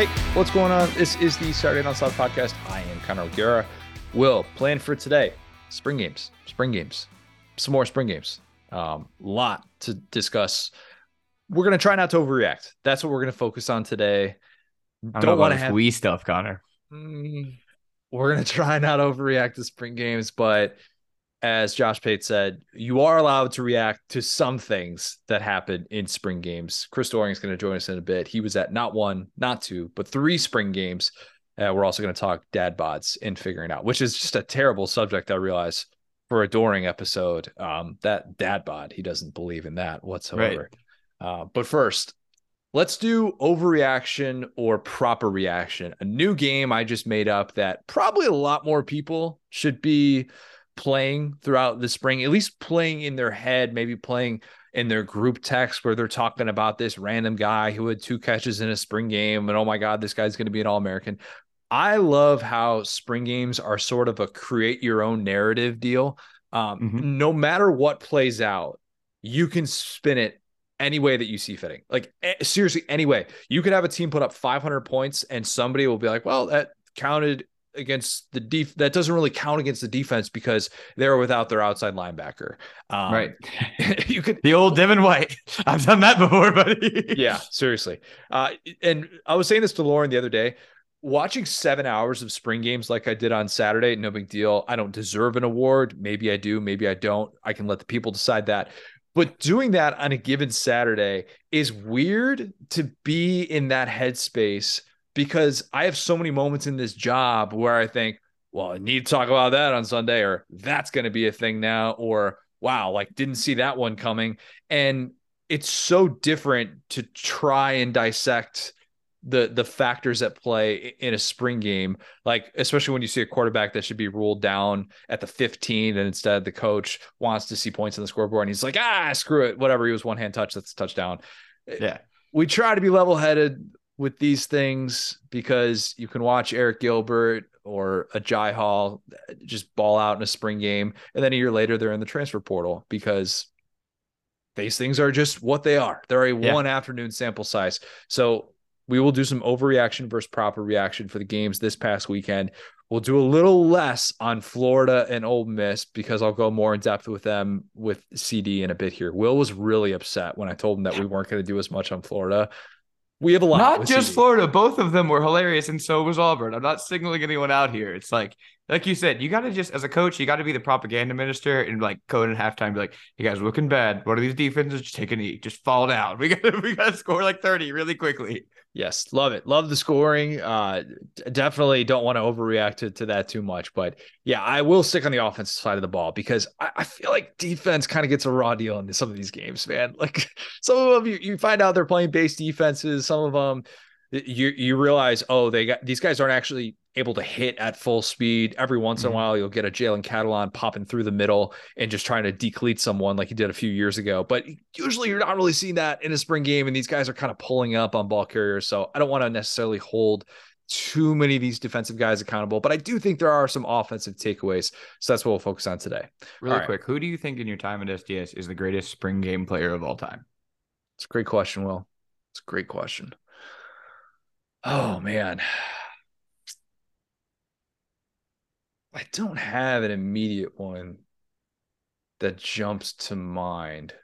Hey, what's going on? This is the Saturday Down South podcast. I am Connor O'Gara. Will, plan for today spring games, spring games, some more spring games. Um, lot to discuss. We're going to try not to overreact. That's what we're going to focus on today. Don't, don't want to have we stuff, Connor. Mm, we're going to try not to overreact to spring games, but as Josh Pate said, you are allowed to react to some things that happen in spring games. Chris Doering is going to join us in a bit. He was at not one, not two, but three spring games. Uh, we're also going to talk dad bods and figuring out, which is just a terrible subject, I realize, for a Doering episode. Um, that dad bod, he doesn't believe in that whatsoever. Right. Uh, but first, let's do overreaction or proper reaction. A new game I just made up that probably a lot more people should be playing throughout the spring, at least playing in their head, maybe playing in their group text where they're talking about this random guy who had two catches in a spring game and oh my god, this guy's going to be an all-American. I love how spring games are sort of a create your own narrative deal. Um, mm-hmm. No matter what plays out, you can spin it any way that you see fitting. Like seriously, any way. You could have a team put up 500 points and somebody will be like, well, that counted against the def that doesn't really count against the defense because they're without their outside linebacker. Um, right. you could the old Devin White. I've done that before, buddy. yeah, seriously. Uh, and I was saying this to Lauren the other day. Watching seven hours of spring games like I did on Saturday, no big deal. I don't deserve an award. Maybe I do. Maybe I don't. I can let the people decide that. But doing that on a given Saturday is weird to be in that headspace because I have so many moments in this job where I think, well, I need to talk about that on Sunday, or that's going to be a thing now, or wow, like didn't see that one coming. And it's so different to try and dissect the the factors at play in a spring game. Like especially when you see a quarterback that should be ruled down at the 15 and instead the coach wants to see points on the scoreboard and he's like ah screw it whatever he was one hand touch that's a touchdown. Yeah. We try to be level headed with these things because you can watch Eric Gilbert or a Jai Hall uh, just ball out in a spring game, and then a year later they're in the transfer portal because these things are just what they are. They're a yeah. one afternoon sample size. So we will do some overreaction versus proper reaction for the games this past weekend. We'll do a little less on Florida and Ole Miss because I'll go more in depth with them with CD in a bit here. Will was really upset when I told him that we weren't going to do as much on Florida. We have a lot. Not just. Florida. Both of them were hilarious, and so was Auburn. I'm not signaling anyone out here. It's like, like you said, you got to just, as a coach, you got to be the propaganda minister and like code in halftime, be like, "You guys looking bad. What are these defenses? Just take a knee. Just fall down. We got, we got to score like 30 really quickly." Yes, love it. Love the scoring. Uh, definitely don't want to overreact to, to that too much. But yeah, I will stick on the offensive side of the ball because I, I feel like defense kind of gets a raw deal in some of these games, man. Like some of them, you, you find out they're playing base defenses. Some of them, you you realize, oh, they got these guys aren't actually able to hit at full speed. Every once mm-hmm. in a mm-hmm. while, you'll get a Jalen Catalon popping through the middle and just trying to decleat someone like he did a few years ago. But usually, you're not really seeing that in a spring game, and these guys are kind of pulling up on ball carriers. So I don't want to necessarily hold too many of these defensive guys accountable, but I do think there are some offensive takeaways. So that's what we'll focus on today. Really all quick, right. who do you think in your time at SDS is the greatest spring game player of all time? It's a great question, Will. It's a great question. Oh man. I don't have an immediate one that jumps to mind.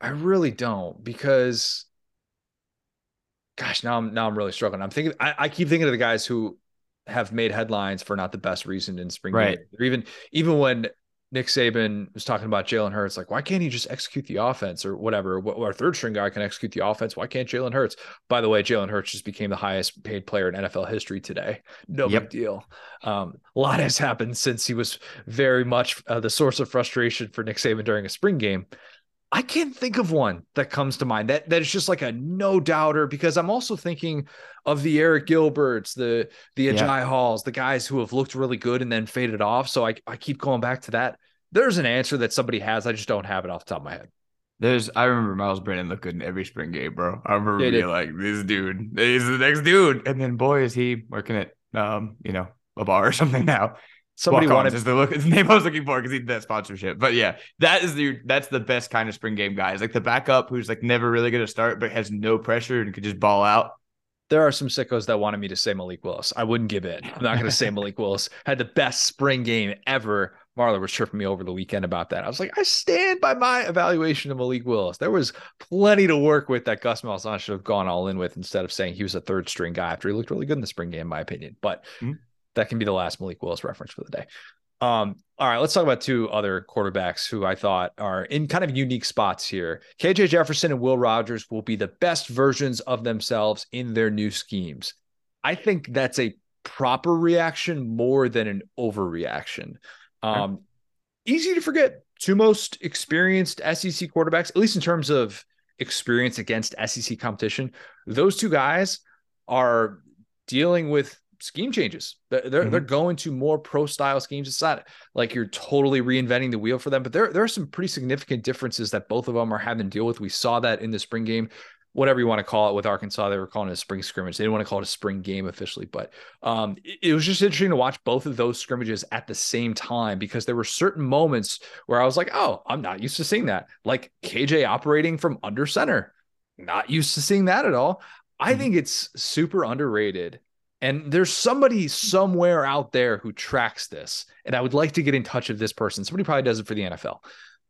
I really don't because gosh, now I'm now I'm really struggling. I'm thinking I, I keep thinking of the guys who have made headlines for not the best reason in spring right. game. Or even even when Nick Saban was talking about Jalen Hurts, like, why can't he just execute the offense or whatever? Our third string guy can execute the offense. Why can't Jalen Hurts? By the way, Jalen Hurts just became the highest paid player in NFL history today. No yep. big deal. Um, a lot has happened since he was very much uh, the source of frustration for Nick Saban during a spring game. I can't think of one that comes to mind that that is just like a no doubter because I'm also thinking of the Eric Gilberts, the the Ajay yeah. Halls, the guys who have looked really good and then faded off. So I, I keep going back to that. There's an answer that somebody has. I just don't have it off the top of my head. There's I remember Myles Brennan looked good in every spring game, bro. I remember yeah, being like, this dude, he's the next dude. And then boy, is he working at um, you know, a bar or something now. Somebody wanted is the look the name I was looking for because he did that sponsorship. But yeah, that is the that's the best kind of spring game guys. Like the backup who's like never really gonna start but has no pressure and could just ball out. there are some sickos that wanted me to say Malik Willis. I wouldn't give in. I'm not going to say Malik Willis had the best spring game ever. Marler was tripping me over the weekend about that. I was like, I stand by my evaluation of Malik Willis. There was plenty to work with that Gus Malzahn should have gone all in with instead of saying he was a third string guy after he looked really good in the spring game, in my opinion. But mm-hmm. That can be the last Malik Willis reference for the day. Um, all right, let's talk about two other quarterbacks who I thought are in kind of unique spots here. KJ Jefferson and Will Rogers will be the best versions of themselves in their new schemes. I think that's a proper reaction more than an overreaction. Um, Easy to forget, two most experienced SEC quarterbacks, at least in terms of experience against SEC competition. Those two guys are dealing with scheme changes. They're mm-hmm. they're going to more pro style schemes. It's not like you're totally reinventing the wheel for them, but there there are some pretty significant differences that both of them are having to deal with. We saw that in the spring game, whatever you want to call it. With Arkansas, they were calling it a spring scrimmage. They didn't want to call it a spring game officially, but um, it, it was just interesting to watch both of those scrimmages at the same time because there were certain moments where I was like, oh, I'm not used to seeing that, like KJ operating from under center. Not used to seeing that at all. I mm-hmm. think it's super underrated and there's somebody somewhere out there who tracks this. And I would like to get in touch with this person. Somebody probably does it for the NFL.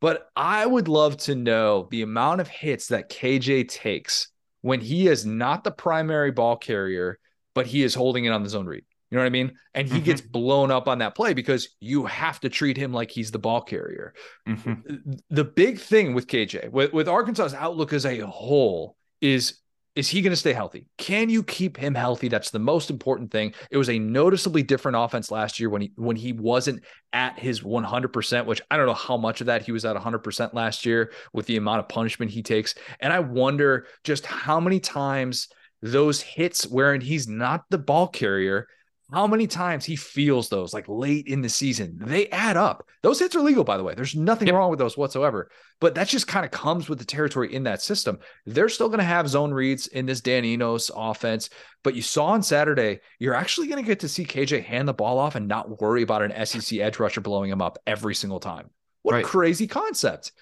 But I would love to know the amount of hits that KJ takes when he is not the primary ball carrier, but he is holding it on the zone read. You know what I mean? And he mm-hmm. gets blown up on that play because you have to treat him like he's the ball carrier. Mm-hmm. The big thing with KJ, with, with Arkansas's outlook as a whole, is is he going to stay healthy? Can you keep him healthy? That's the most important thing. It was a noticeably different offense last year when he when he wasn't at his 100%, which I don't know how much of that he was at 100% last year with the amount of punishment he takes. And I wonder just how many times those hits wherein he's not the ball carrier how many times he feels those like late in the season. They add up. Those hits are legal, by the way. There's nothing yep. wrong with those whatsoever. But that just kind of comes with the territory in that system. They're still going to have zone reads in this Dan Enos offense. But you saw on Saturday, you're actually going to get to see KJ hand the ball off and not worry about an SEC edge rusher blowing him up every single time. What right. a crazy concept.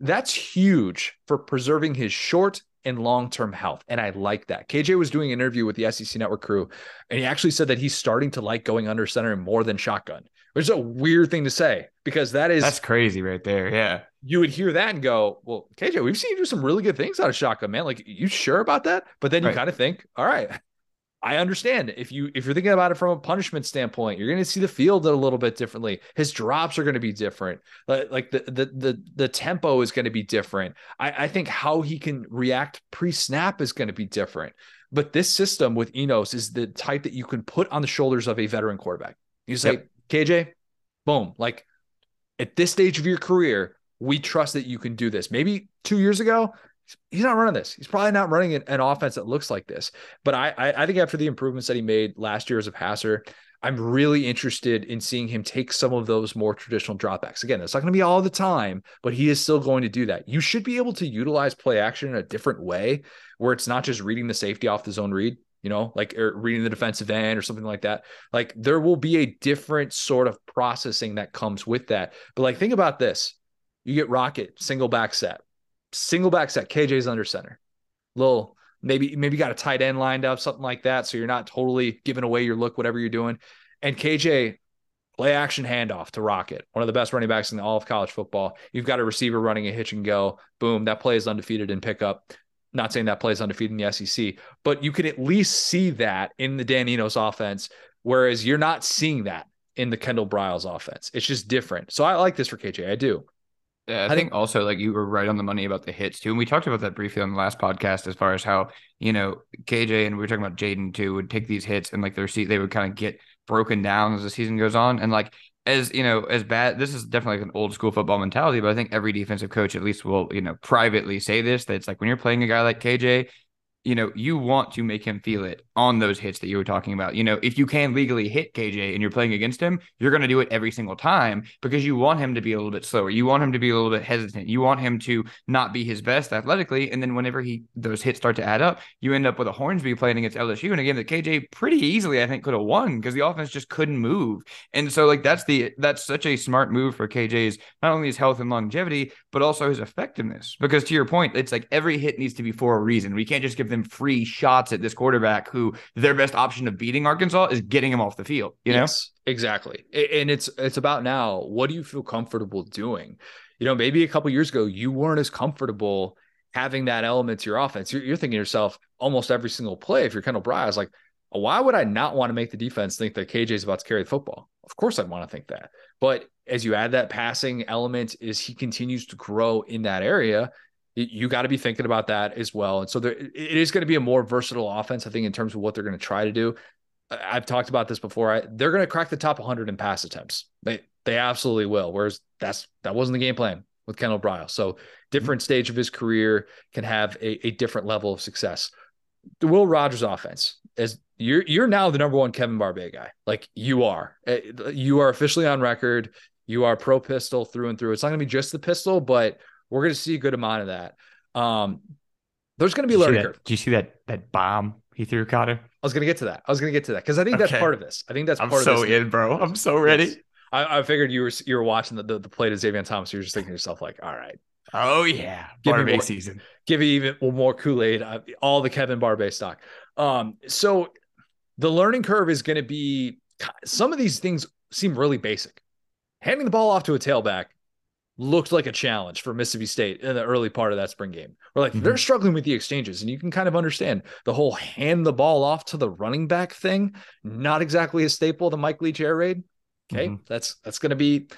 That's huge for preserving his short and long term health. And I like that. KJ was doing an interview with the SEC Network crew, and he actually said that he's starting to like going under center more than shotgun, which is a weird thing to say because that is that's crazy right there. Yeah. You would hear that and go, Well, KJ, we've seen you do some really good things out of shotgun, man. Like, you sure about that? But then you right. kind of think, All right, I understand if you if you're thinking about it from a punishment standpoint, you're going to see the field a little bit differently. His drops are going to be different. Like, like the the the the tempo is going to be different. I, I think how he can react pre-snap is going to be different. But this system with Enos is the type that you can put on the shoulders of a veteran quarterback. You say, yep. KJ, boom, like at this stage of your career, we trust that you can do this. Maybe two years ago, he's not running this. He's probably not running an, an offense that looks like this. But I, I, I think after the improvements that he made last year as a passer, I'm really interested in seeing him take some of those more traditional dropbacks. Again, it's not going to be all the time, but he is still going to do that. You should be able to utilize play action in a different way where it's not just reading the safety off the zone read, you know, like reading the defensive end or something like that. Like there will be a different sort of processing that comes with that. But like think about this. You get Rocket single back set single back set. KJ's under center. Little maybe maybe got a tight end lined up, something like that. So you're not totally giving away your look, whatever you're doing. And KJ play action handoff to Rocket, one of the best running backs in all of college football. You've got a receiver running a hitch and go. Boom, that play is undefeated in pickup. Not saying that play is undefeated in the SEC, but you can at least see that in the Dan Enos offense, whereas you're not seeing that in the Kendall Briles offense. It's just different. So I like this for KJ. I do. Yeah, I, I think, think, also like you were right on the money about the hits too. And we talked about that briefly on the last podcast as far as how, you know, KJ and we were talking about Jaden too would take these hits and like their seat they would kind of get broken down as the season goes on. And like as you know, as bad this is definitely like an old school football mentality, but I think every defensive coach at least will, you know, privately say this that it's like when you're playing a guy like KJ, you know, you want to make him feel it on those hits that you were talking about. You know, if you can legally hit KJ and you're playing against him, you're going to do it every single time because you want him to be a little bit slower. You want him to be a little bit hesitant. You want him to not be his best athletically. And then whenever he those hits start to add up, you end up with a Hornsby playing against LSU in a game that KJ pretty easily, I think, could have won because the offense just couldn't move. And so, like, that's the that's such a smart move for KJ's not only his health and longevity, but also his effectiveness. Because to your point, it's like every hit needs to be for a reason. We can't just give them them free shots at this quarterback who their best option of beating Arkansas is getting him off the field. You know, yes, exactly. And it's it's about now. What do you feel comfortable doing? You know, maybe a couple years ago you weren't as comfortable having that element to your offense. You're, you're thinking to yourself almost every single play. If you're Kendall Bry, like, why would I not want to make the defense think that KJ is about to carry the football? Of course, I'd want to think that. But as you add that passing element, as he continues to grow in that area, you got to be thinking about that as well. And so there, it is going to be a more versatile offense, I think, in terms of what they're going to try to do. I've talked about this before. I, they're going to crack the top 100 in pass attempts. They they absolutely will. Whereas that's that wasn't the game plan with Kendall Briles. So different stage of his career can have a, a different level of success. The Will Rogers offense is you're you're now the number one Kevin Barbay guy. Like you are. Eh, you are officially on record. You are pro pistol through and through. It's not going to be just the pistol, but we're going to see a good amount of that. Um, there's going to be a learning curve. Do you see that that bomb he threw, Cotter? I was going to get to that. I was going to get to that because I think that's part of this. I think that's I'm part so of this. in, bro. I'm so ready. I, I, figured you were you were watching the the, the play to Zavion Thomas. You were just thinking to yourself like, all right. Oh yeah, give Barbay me more, season. Give me even more Kool Aid. Uh, all the Kevin Barbay stock. Um, so the learning curve is going to be some of these things seem really basic. Handing the ball off to a tailback looked like a challenge for Mississippi State in the early part of that spring game. We're like mm-hmm. they're struggling with the exchanges, and you can kind of understand the whole hand the ball off to the running back thing. Not exactly a staple the Mike Leach air raid. Okay, mm-hmm. that's that's to be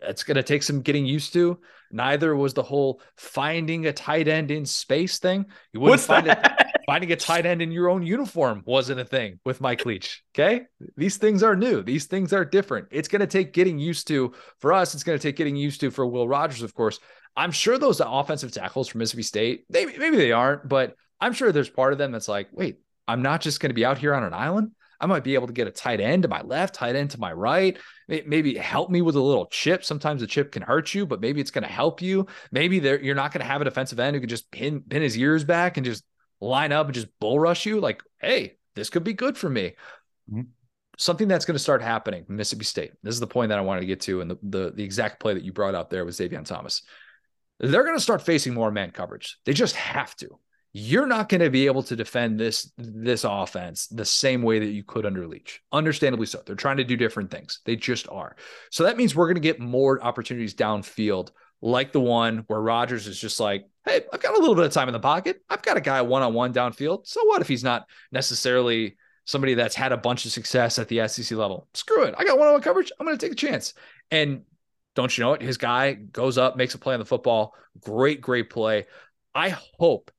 that's to take some getting used to. Neither was the whole finding a tight end in space thing. You wouldn't What's find that? it finding a tight end in your own uniform wasn't a thing with Mike Leach. Okay. These things are new. These things are different. It's going to take getting used to for us. It's going to take getting used to for Will Rogers, of course. I'm sure those offensive tackles from Mississippi State, maybe, maybe they aren't, but I'm sure there's part of them that's like, wait, I'm not just going to be out here on an island. I might be able to get a tight end to my left, tight end to my right. Maybe help me with a little chip. Sometimes a chip can hurt you, but maybe it's going to help you. Maybe you're not going to have a defensive end who can just pin pin his ears back and just line up and just bull rush you, like, hey, this could be good for me. Mm-hmm. Something that's going to start happening, Mississippi State. This is the point that I wanted to get to, and the, the, the exact play that you brought up there was Zavion Thomas. They're going to start facing more man coverage. They just have to. You're not going to be able to defend this this offense the same way that you could under Leach. Understandably so. They're trying to do different things. They just are. So that means we're going to get more opportunities downfield like the one where Rogers is just like, hey, I've got a little bit of time in the pocket. I've got a guy one on one downfield. So what if he's not necessarily somebody that's had a bunch of success at the SEC level? Screw it. I got one on one coverage. I'm going to take a chance. And don't you know it? His guy goes up, makes a play on the football. Great, great play. I hope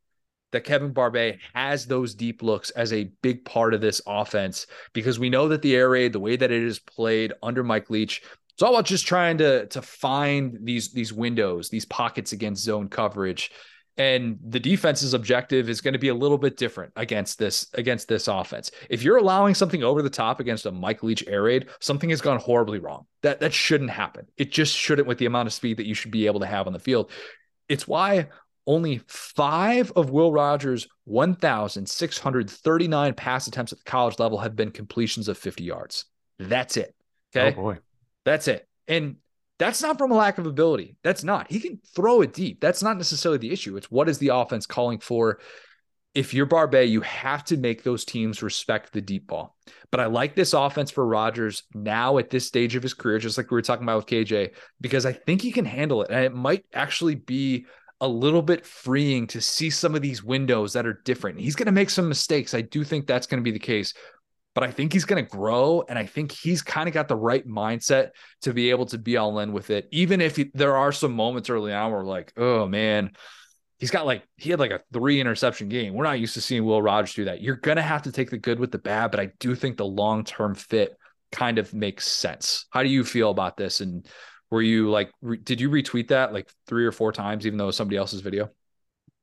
that Kevin Barbay has those deep looks as a big part of this offense because we know that the air raid, the way that it is played under Mike Leach, it's all about just trying to to find these these windows, these pockets against zone coverage. And the defense's objective is going to be a little bit different against this against this offense. If you're allowing something over the top against a Mike Leach air raid, something has gone horribly wrong. That that shouldn't happen. It just shouldn't with the amount of speed that you should be able to have on the field. It's why only five of Will Rogers' 1,639 pass attempts at the college level have been completions of 50 yards. That's it. Oh, okay. Oh boy. That's it. And that's not from a lack of ability. That's not. He can throw it deep. That's not necessarily the issue. It's what is the offense calling for? If you're Barbay, you have to make those teams respect the deep ball. But I like this offense for Rogers now at this stage of his career, just like we were talking about with KJ, because I think he can handle it. And it might actually be a little bit freeing to see some of these windows that are different. He's going to make some mistakes. I do think that's going to be the case but I think he's going to grow. And I think he's kind of got the right mindset to be able to be all in with it. Even if he, there are some moments early on where, like, oh man, he's got like, he had like a three interception game. We're not used to seeing Will Rogers do that. You're going to have to take the good with the bad, but I do think the long term fit kind of makes sense. How do you feel about this? And were you like, re- did you retweet that like three or four times, even though it was somebody else's video?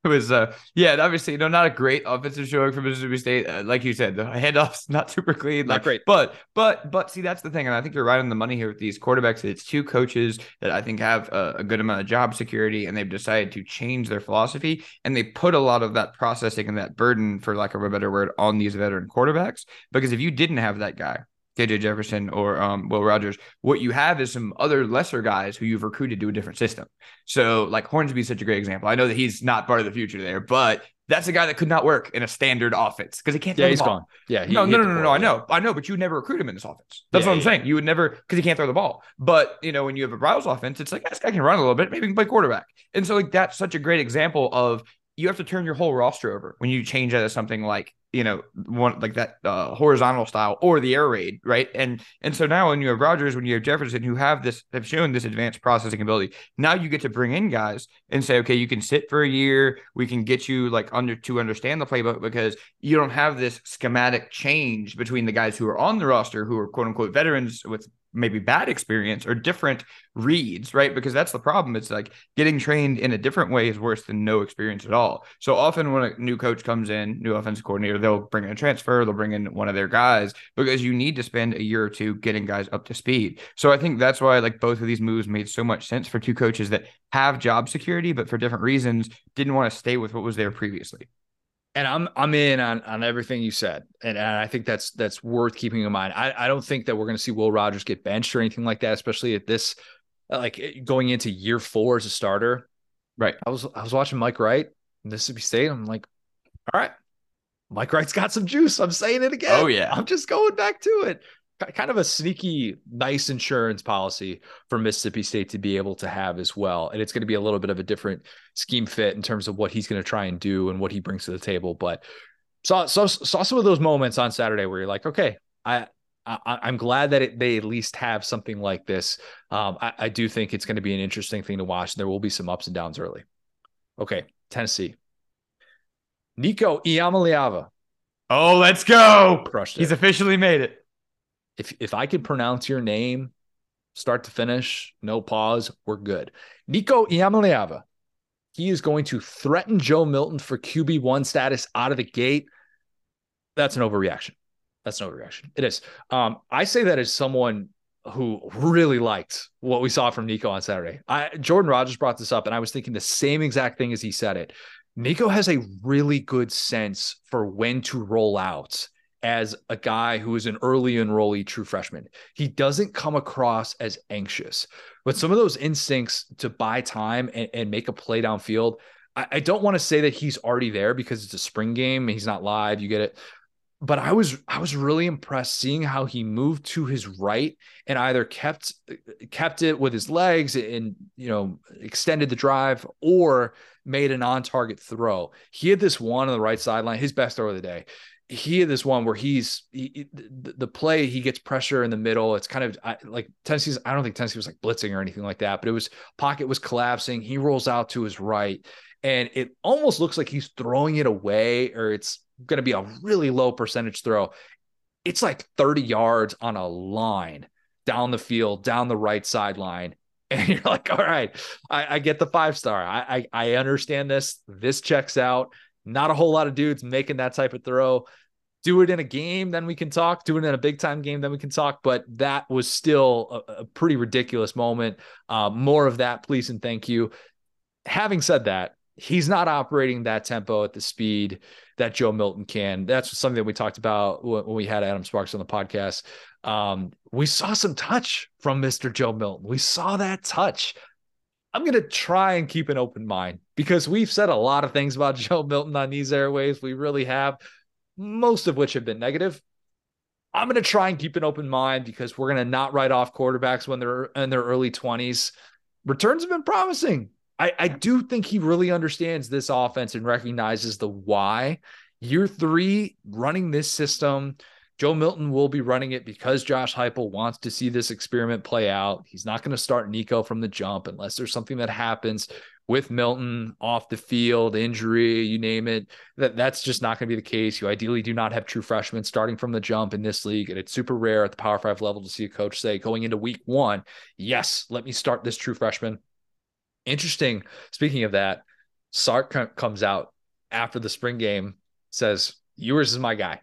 It was, uh, yeah, obviously, you know, not a great offensive showing for Mississippi State. Uh, like you said, the handoffs not super clean, not great. But, but, but, see, that's the thing, and I think you're right on the money here with these quarterbacks. It's two coaches that I think have a, a good amount of job security, and they've decided to change their philosophy, and they put a lot of that processing and that burden, for lack of a better word, on these veteran quarterbacks. Because if you didn't have that guy, KJ Jefferson or um, Will Rogers. What you have is some other lesser guys who you've recruited to a different system. So, like Hornsby is such a great example. I know that he's not part of the future there, but That's a guy that could not work in a standard offense because he can't throw yeah, the ball. Gone. Yeah, he, no, no, no, no, no. I know, I know, but you never recruit him in this offense. That's yeah, what I'm yeah. saying. You would never because he can't throw the ball. But you know, when you have a Briles offense, it's like this guy can run a little bit, maybe he can play quarterback. And so like that's such a great example of you have to turn your whole roster over when you change out of something like you know one like that uh, horizontal style or the air raid right? And and so now when you have Rogers, when you have Jefferson who have this have shown this advanced processing ability now you get to bring in guys and say okay you can sit for a year. We can get you like under to understand the playbook because you don't have this schematic change between the guys who are on the roster who are quote unquote veterans with maybe bad experience or different reads, right? Because that's the problem. It's like getting trained in a different way is worse than no experience at all. So often when a new coach comes in, new offensive coordinator, they'll bring in a transfer, they'll bring in one of their guys because you need to spend a year or two getting guys up to speed. So I think that's why like both of these moves made so much sense for two coaches that have job security, but for different reasons didn't want to stay with what was there previously and I'm I'm in on on everything you said, and, and I think that's that's worth keeping in mind. I, I don't think that we're going to see Will Rogers get benched or anything like that, especially at this uh, like eh, going into year four as a starter. Right. I was I was watching Mike Wright, Mississippi State. I'm like, all right, Mike Wright's got some juice. I'm saying it again. Oh yeah. I'm just going back to it kind of a sneaky, nice insurance policy for Mississippi State to be able to have as well. And it's going to be a little bit of a different scheme fit in terms of what he's going to try and do and what he brings to the table. But saw saw, saw some of those moments on Saturday where you're like, okay, I. I, am glad that it, they at least have something like this. Um, I, I do think it's going to be an interesting thing to watch. There will be some ups and downs early. Okay, Tennessee. Nico Iamaleava. Oh, let's go. Crushed it. He's officially made it if if I could pronounce your name start to finish, no pause, we're good. Nico Iamaleava. He is going to threaten Joe Milton for QB1 status out of the gate. That's an overreaction. That's an overreaction. It is. Um, I say that as someone who really liked what we saw from Nico on Saturday. I Jordan Rodgers brought this up, and I was thinking the same exact thing as he said it. Nico has a really good sense for when to roll out as a guy who is an early enrollee true freshman. He doesn't come across as anxious, but some of those instincts to buy time and, and make a play downfield. I, I don't want to say that he's already there because it's a spring game. He's not live. You get it. But I was I was really impressed seeing how he moved to his right and either kept kept it with his legs and you know extended the drive or made an on target throw. He had this one on the right sideline, his best throw of the day he had this one where he's he, the, play he gets pressure in the middle. It's kind of I, like tennessee's i don't think tennessee was like blitzing or anything like that but it was pocket was collapsing. He rolls out to his right and it almost looks like he's throwing it away or it's going to be a really low percentage throw. It's like 30 yards on a line down the field down the right sideline and you're like all right i, I get the five star. I, I i understand this. This checks out. Not a whole lot of dudes making that type of throw. Do it in a game, then we can talk. Do it in a big time game, then we can talk. But that was still a, a pretty ridiculous moment. Uh, more of that, please and thank you. Having said that, he's not operating that tempo at the speed that Joe Milton can. That's something that we talked about when we had Adam Sparks on the podcast. Um, we saw some touch from Mr. Joe Milton. We saw that touch. I'm going to try and keep an open mind because we've said a lot of things about Joe Milton on these airways. We really have, most of which have been negative. I'm going to try and keep an open mind because we're going to not write off quarterbacks when they're in their early 20s. Returns have been promising. I, I do think he really understands this offense and recognizes the why. Year three, running this system, Joe Milton will be running it because Josh Heupel wants to see this experiment play out. He's not going to start Nico from the jump unless there's something that happens with Milton off the field, injury, you name it. That that's just not going to be the case. You ideally do not have true freshmen starting from the jump in this league, and it's super rare at the Power Five level to see a coach say going into Week One, "Yes, let me start this true freshman." Interesting. Speaking of that, Sark comes out after the spring game, says, "Ewers is my guy."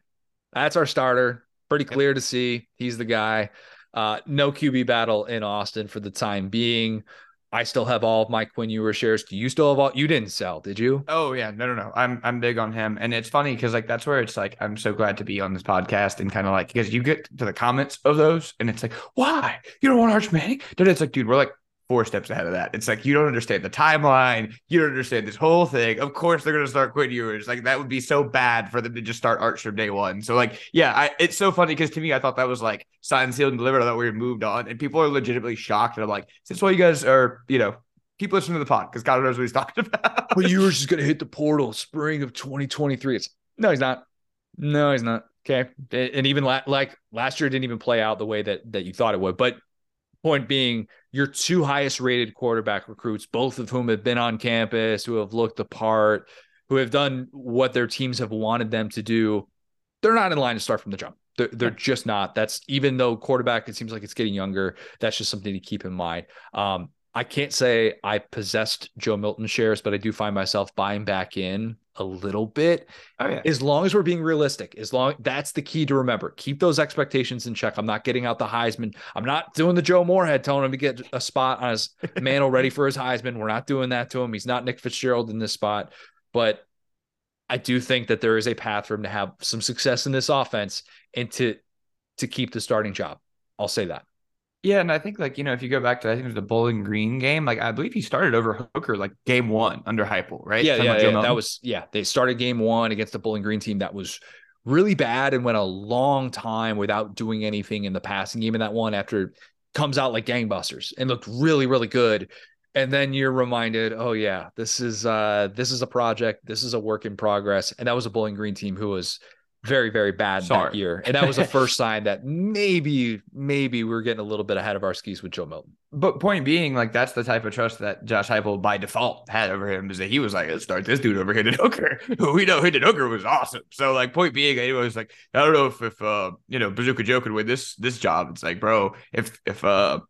That's our starter. Pretty clear to see. He's the guy. Uh, no QB battle in Austin for the time being. I still have all of my Quinn Ewers shares. Do you still have all? You didn't sell, did you? Oh yeah, no, no, no. I'm I'm big on him, and it's funny because like that's where it's like I'm so glad to be on this podcast and kind of like because you get to the comments of those, and it's like why you don't want Arch Manning? Then it's like, dude, we're like four steps ahead of that. It's like you don't understand the timeline. You don't understand this whole thing. Of course, they're gonna start Quinn Ewers. Like that would be so bad for them to just start Arch from day one. So like, yeah, I, it's so funny because to me, I thought that was like signed, sealed, and delivered. I thought we moved on, and people are legitimately shocked. And I'm like, this why you guys are, you know, keep listening to the pod because God knows what he's talking about. but you were just gonna hit the portal spring of 2023. It's no, he's not. No, he's not. Okay, and even la- like last year didn't even play out the way that that you thought it would. But point being, your two highest rated quarterback recruits, both of whom have been on campus, who have looked the part, who have done what their teams have wanted them to do, they're not in line to start from the jump. They're, they're just not. That's even though quarterback, it seems like it's getting younger. That's just something to keep in mind. Um, I can't say I possessed Joe Milton shares, but I do find myself buying back in a little bit. Oh, yeah. As long as we're being realistic, as long that's the key to remember. Keep those expectations in check. I'm not getting out the Heisman. I'm not doing the Joe Moorhead telling him to get a spot on his mantle ready for his Heisman. We're not doing that to him. He's not Nick Fitzgerald in this spot, but I do think that there is a path for him to have some success in this offense and to to keep the starting job. I'll say that. Yeah, and I think like you know if you go back to I think it was the Bowling Green game, like I believe he started over Hooker like game one under Heupel, right? Yeah, yeah, yeah. that was yeah. They started game one against the Bowling Green team that was really bad and went a long time without doing anything in the passing game in that one after comes out like gangbusters and looked really really good and then you're reminded oh yeah this is uh this is a project this is a work in progress and that was a bowling green team who was very very bad Sorry. that year. And that was the first sign that maybe maybe we are getting a little bit ahead of our skis with joe milton. But point being like that's the type of trust that josh heupel by default had over him is that he was like let's start this dude over Hendon Hooker who we know Hendon Hooker was awesome. So like point being it was like i don't know if if uh you know bazooka joe could win this this job. It's like bro if if uh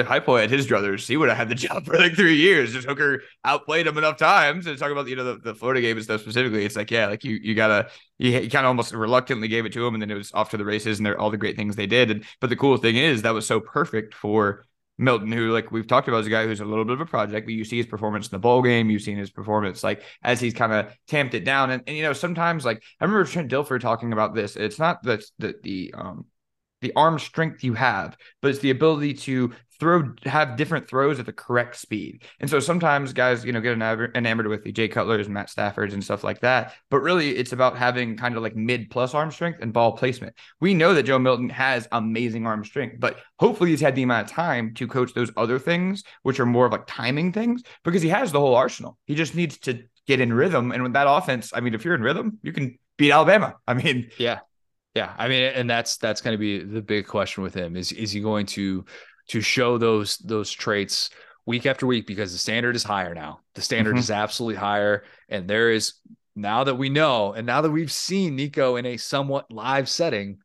if Heupel had his druthers, he would have had the job for like three years. Just Hooker outplayed him enough times. And talking about you know the, the Florida game and stuff specifically, it's like yeah, like you you gotta you, you kind of almost reluctantly gave it to him, and then it was off to the races and all the great things they did. And but the cool thing is that was so perfect for Milton, who like we've talked about is a guy who's a little bit of a project, but you see his performance in the bowl game, you've seen his performance like as he's kind of tamped it down. And, and you know, sometimes like I remember Trent Dilfer talking about this. It's not the the the um the arm strength you have, but it's the ability to throw have different throws at the correct speed. And so sometimes guys, you know, get enamored with the Jay Cutlers and Matt Staffords and stuff like that. But really, it's about having kind of like mid plus arm strength and ball placement. We know that Joe Milton has amazing arm strength, but hopefully he's had the amount of time to coach those other things, which are more of like timing things, because he has the whole arsenal. He just needs to get in rhythm. And with that offense, I mean, if you're in rhythm, you can beat Alabama. I mean, yeah. Yeah, I mean, and that's that's going to be the big question with him is is he going to to show those those traits week after week because the standard is higher now. The standard mm-hmm. is absolutely higher, and there is now that we know, and now that we've seen Nico in a somewhat live setting,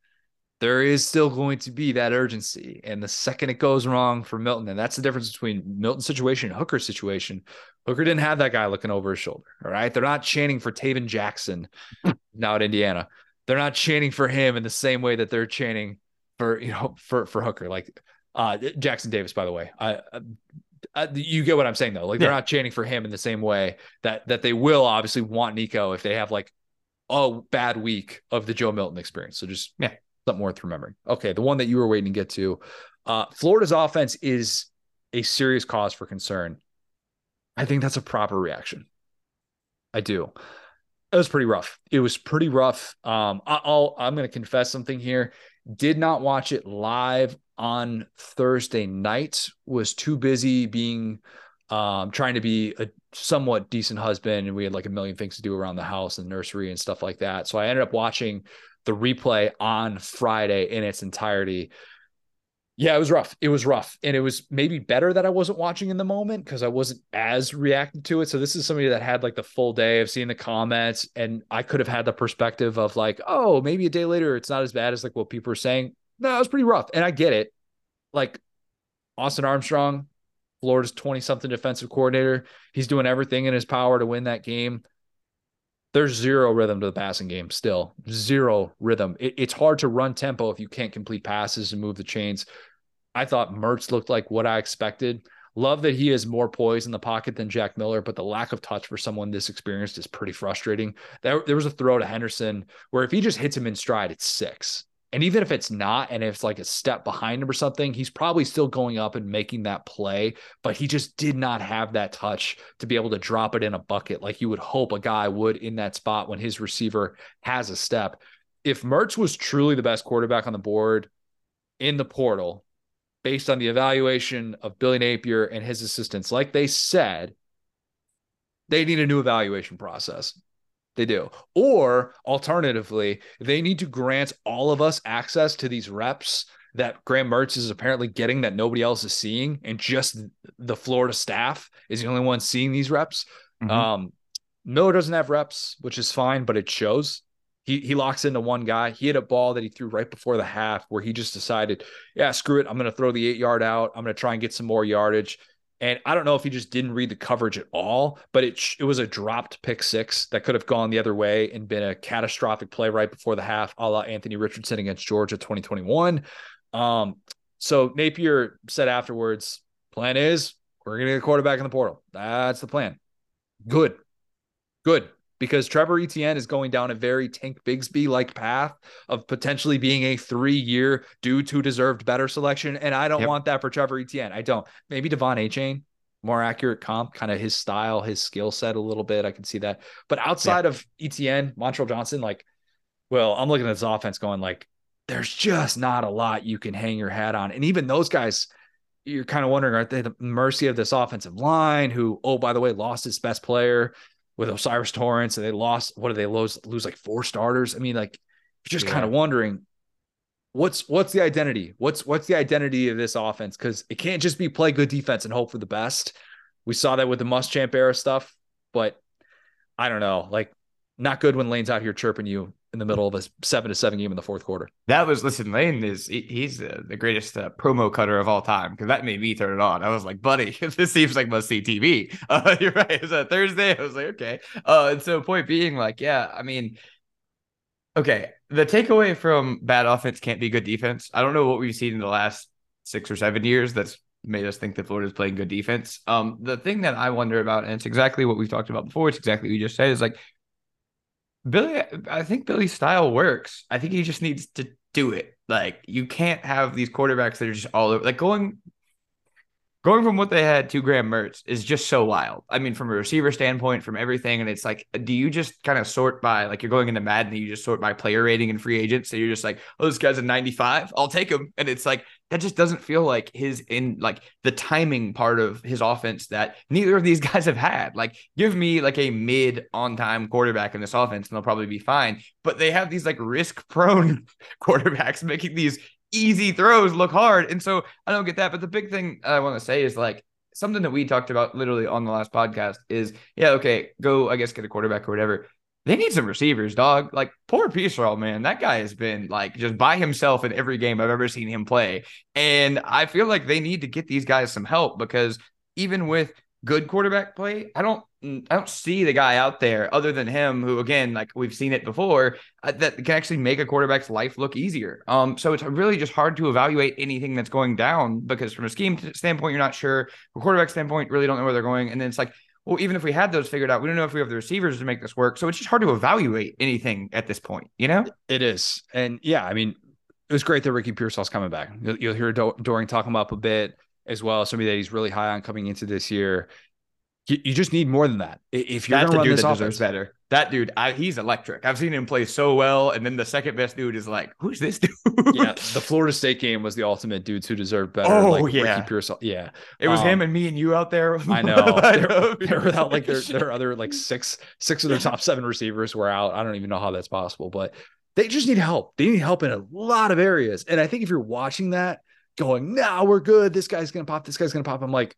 there is still going to be that urgency. And the second it goes wrong for Milton, and that's the difference between Milton's situation and Hooker's situation. Hooker didn't have that guy looking over his shoulder. All right. They're not chanting for Tayven Jackson now at Indiana. They're not chanting for him in the same way that they're chanting for, you know, for, for Hooker. Like uh, Jackson Davis, by the way. I, I, you get what I'm saying though. Like they're not chanting for him in the same way that that they will obviously want Nico if they have like a bad week of the Joe Milton experience. So just yeah, something worth remembering. Okay, the one that you were waiting to get to. Uh, Florida's offense is a serious cause for concern. I think that's a proper reaction. I do. It was pretty rough. It was pretty rough. Um, I'll I'm going to confess something here. Did not watch it live on Thursday night. Was too busy being um, trying to be a somewhat decent husband, and we had like a million things to do around the house and nursery and stuff like that. So I ended up watching the replay on Friday in its entirety. Yeah, it was rough. It was rough. And it was maybe better that I wasn't watching in the moment because I wasn't as reacted to it. So this is somebody that had like the full day of seeing the comments and I could have had the perspective of like, oh, maybe a day later it's not as bad as like what people are saying. No, it was pretty rough. And I get it. Like Austin Armstrong, Florida's 20 something defensive coordinator. He's doing everything in his power to win that game. There's zero rhythm to the passing game still. Zero rhythm. It, it's hard to run tempo if you can't complete passes and move the chains. I thought Mertz looked like what I expected. Love that he has more poise in the pocket than Jack Miller, but the lack of touch for someone this experienced is pretty frustrating. There, there was a throw to Henderson where if he just hits him in stride, it's six. And even if it's not, and if it's like a step behind him or something, he's probably still going up and making that play. But he just did not have that touch to be able to drop it in a bucket like you would hope a guy would in that spot when his receiver has a step. If Mertz was truly the best quarterback on the board in the portal, based on the evaluation of Billy Napier and his assistants, like they said, they need a new evaluation process. They do. Or alternatively, they need to grant all of us access to these reps that Graham Mertz is apparently getting that nobody else is seeing, and just the Florida staff is the only one seeing these reps. Mm-hmm. Um, Miller doesn't have reps, which is fine, but it shows. He he locks into one guy. He had a ball that he threw right before the half where he just decided, yeah, screw it. I'm going to throw the eight yard out. I'm going to try and get some more yardage. And I don't know if he just didn't read the coverage at all, but it it was a dropped pick six that could have gone the other way and been a catastrophic play right before the half, a la Anthony Richardson against Georgia 2021. Um, so Napier said afterwards, plan is we're going to get a quarterback in the portal. That's the plan. Good. Good because Trevor Etienne is going down a very Tank Bigsby like path of potentially being a three year due to deserved better selection. And I don't yep. want that for Trevor Etienne. I don't. Maybe De'Von Achane, more accurate comp, kind of his style, his skill set a little bit. I can see that. But outside of Etienne, Montrell Johnson, like, well, I'm looking at this offense going like, there's just not a lot you can hang your hat on. And even those guys, you're kind of wondering, are they the mercy of this offensive line who, oh, by the way, lost his best player? With O'Cyrus Torrence, and they lost. What did they lose? Lose like four starters. I mean, like you're just yeah. kind of wondering what's what's the identity? What's what's the identity of this offense? Because it can't just be play good defense and hope for the best. We saw that with the Muschamp era stuff, but I don't know. Like, not good when Lane's out here chirping you in the middle of a seven to seven game in the fourth quarter. That was listen, Lane is he's the, greatest uh, promo cutter of all time because that made me turn it on. I was like, buddy, this seems like must see TV. Uh, you're right. It was a Thursday. I was like, okay. Uh, and so point being, like, yeah, I mean, okay, the takeaway from bad offense can't be good defense. I don't know what we've seen in the last six or seven years that's made us think that Florida's playing good defense. Um, the thing that I wonder about, and it's exactly what we've talked about before, it's exactly what you just said, is like Billy, I think Billy's style works. I think he just needs to do it. Like you can't have these quarterbacks that are just all over. Like going going from what they had to Graham Mertz is just so wild. I mean, from a receiver standpoint, from everything, and it's like, do you just kind of sort by like you're going into Madden, you just sort by player rating and free agents? So you're just like, oh, this guy's a 95, I'll take him, and it's like that just doesn't feel like his in like the timing part of his offense that neither of these guys have had. Like, give me like a mid on time quarterback in this offense, and they'll probably be fine. But they have these like risk prone quarterbacks making these easy throws look hard. And so I don't get that. But the big thing I want to say is like something that we talked about literally on the last podcast is yeah, okay, go, I guess, get a quarterback or whatever. They need some receivers, dog. Like poor Pearsall, man. That guy has been like just by himself in every game I've ever seen him play. And I feel like they need to get these guys some help because even with good quarterback play, I don't I don't see the guy out there other than him who again like we've seen it before uh, that can actually make a quarterback's life look easier. Um so it's really just hard to evaluate anything that's going down because from a scheme standpoint you're not sure, from a quarterback standpoint really don't know where they're going and then it's like well even if we had those figured out we don't know if we have the receivers to make this work. So it's just hard to evaluate anything at this point, you know? It is. And yeah, I mean it was great that Ricky Pearsall's coming back. You'll, you'll hear Doering talk him up a bit as well. Somebody that he's really high on coming into this year. You, you just need more than that. If you're going to run this offense better, that dude, I, he's electric. I've seen him play so well. And then the second best dude is like, who's this dude? yeah, the Florida State game was the ultimate dudes who deserve better. Oh like yeah, Ricky Pearsall. Yeah, it was um, him and me and you out there. I know. they're, they're without like their their other like six six of their top seven receivers were out. I don't even know how that's possible, but they just need help. They need help in a lot of areas. And I think if you're watching that, going, "Nah, we're good. This guy's gonna pop. This guy's gonna pop," I'm like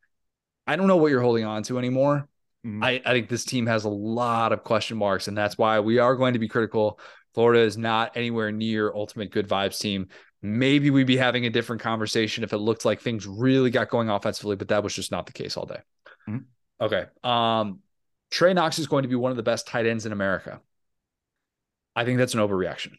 I don't know what you're holding on to anymore. Mm-hmm. I, I think this team has a lot of question marks, and that's why we are going to be critical. Florida is not anywhere near ultimate good vibes team. Maybe we'd be having a different conversation if it looked like things really got going offensively, but that was just not the case all day. Mm-hmm. Okay. Um, Trey Knox is going to be one of the best tight ends in America. I think that's an overreaction.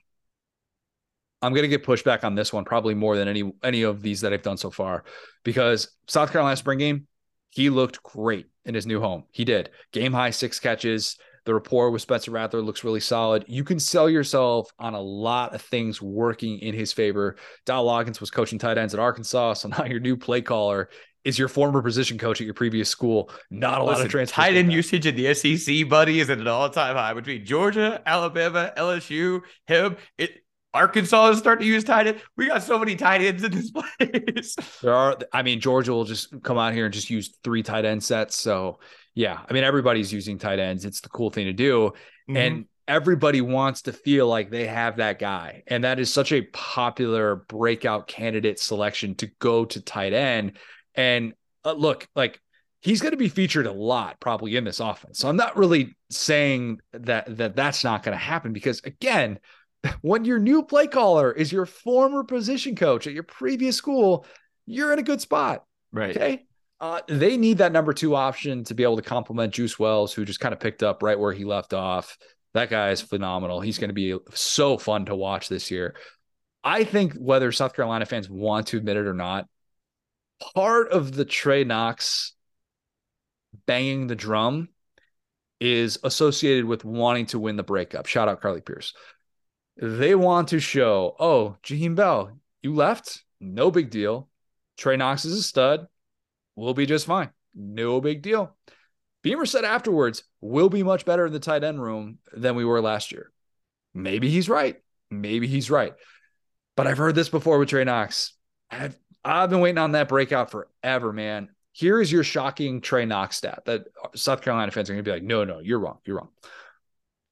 I'm going to get pushback on this one probably more than any any of these that I've done so far because South Carolina spring game he looked great in his new home. He did. Game high six catches. The rapport with Spencer Rattler looks really solid. You can sell yourself on a lot of things working in his favor. Dowell Loggains was coaching tight ends at Arkansas, so now your new play caller is your former position coach at your previous school. Not a Listen, lot of transfer. Tight end usage in the SEC, buddy, is at an all-time high between Georgia, Alabama, LSU, him. It Arkansas is starting to use tight end. We got so many tight ends in this place. there are, I mean, Georgia will just come out here and just use three tight end sets. So yeah, I mean, everybody's using tight ends. It's the cool thing to do. Mm-hmm. And everybody wants to feel like they have that guy. And that is such a popular breakout candidate selection to go to tight end. And uh, look, like he's going to be featured a lot probably in this offense. So I'm not really saying that that that's not going to happen because again, when your new play caller is your former position coach at your previous school, you're in a good spot. Right. Okay. Uh, they need that number two option to be able to complement Juice Wells, who just kind of picked up right where he left off. That guy is phenomenal. He's going to be so fun to watch this year. I think whether South Carolina fans want to admit it or not, part of the Trey Knox banging the drum is associated with wanting to win the breakup. Shout out Carly Pearce. They want to show, oh, Jaheim Bell, you left, no big deal. Trey Knox is a stud. We'll be just fine. No big deal. Beamer said afterwards, we'll be much better in the tight end room than we were last year. Maybe he's right. Maybe he's right. But I've heard this before with Trey Knox. I've, I've been waiting on that breakout forever, man. Here is your shocking Trey Knox stat that South Carolina fans are going to be like, no, no, you're wrong. You're wrong.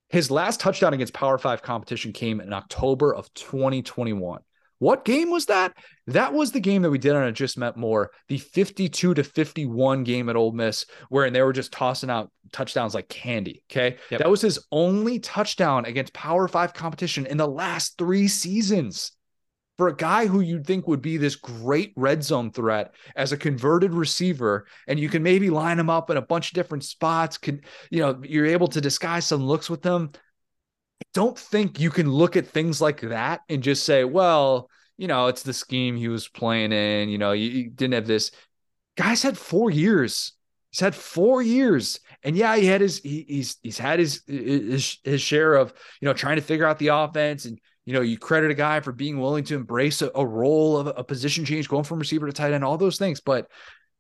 His last touchdown against Power Five competition came in October of 2021. What game was that? That was the game that we did on it just meant more. The 52 to 51 game at Ole Miss, where they were just tossing out touchdowns like candy. Okay. Yep. That was his only touchdown against Power Five competition in the last three seasons for a guy who you'd think would be this great red zone threat as a converted receiver, and you can maybe line him up in a bunch of different spots, can you know, you're able to disguise some looks with them. I don't think you can look at things like that and just say, well, you know, it's the scheme he was playing in, you know, you, you didn't have this. Guys had four years. He's had four years. And yeah, he had his he, he's he's had his, his his share of you know trying to figure out the offense and you know, you credit a guy for being willing to embrace a, a role of a, position change, going from receiver to tight end, all those things. But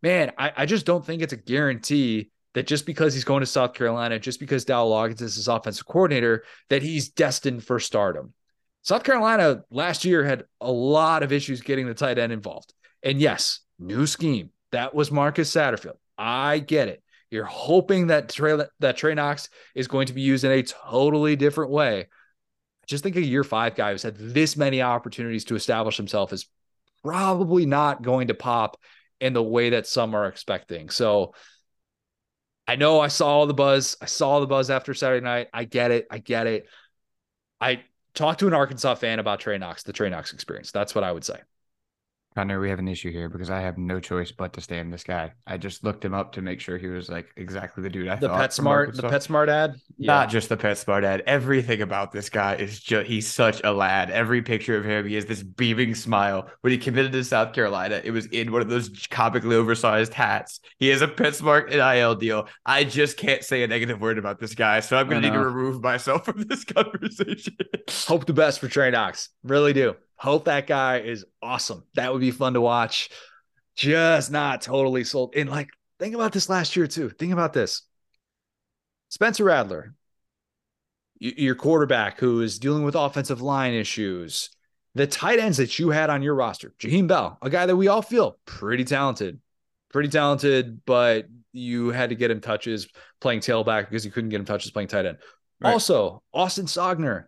man, I, I, just don't think it's a guarantee that just because he's going to South Carolina, just because Dowell Loggins is his offensive coordinator, that he's destined for stardom. South Carolina last year had a lot of issues getting the tight end involved. And yes, new scheme. That was Marcus Satterfield. I get it. You're hoping that Trey, that Trey Knox is going to be used in a totally different way just think a year five guy who's had this many opportunities to establish himself is probably not going to pop in the way that some are expecting. So I know I saw all the buzz. I saw the buzz after Saturday night. I get it. I get it. I talked to an Arkansas fan about Trey Knox, the Trey Knox experience. That's what I would say. Connor, we have an issue here because I have no choice but to stand this guy. I just looked him up to make sure he was like exactly the dude I the thought. PetSmart, the PetSmart ad. Yeah. Not just the PetSmart ad. Everything about this guy is just he's such a lad. Every picture of him, he has this beaming smile. When he committed to South Carolina, it was in one of those comically oversized hats. He has a PetSmart NIL deal. I just can't say a negative word about this guy, so I'm gonna need to remove myself from this conversation. Hope the best for Trey Knox. Really do. Hope that guy is awesome. That would be fun to watch. Just not totally sold. And like, think about this last year too. Think about this. Spencer Rattler, your quarterback who is dealing with offensive line issues, the tight ends that you had on your roster, Jaheim Bell, a guy that we all feel pretty talented, pretty talented, but you had to get him touches playing tailback because you couldn't get him touches playing tight end. Right. Also, Austin Stogner,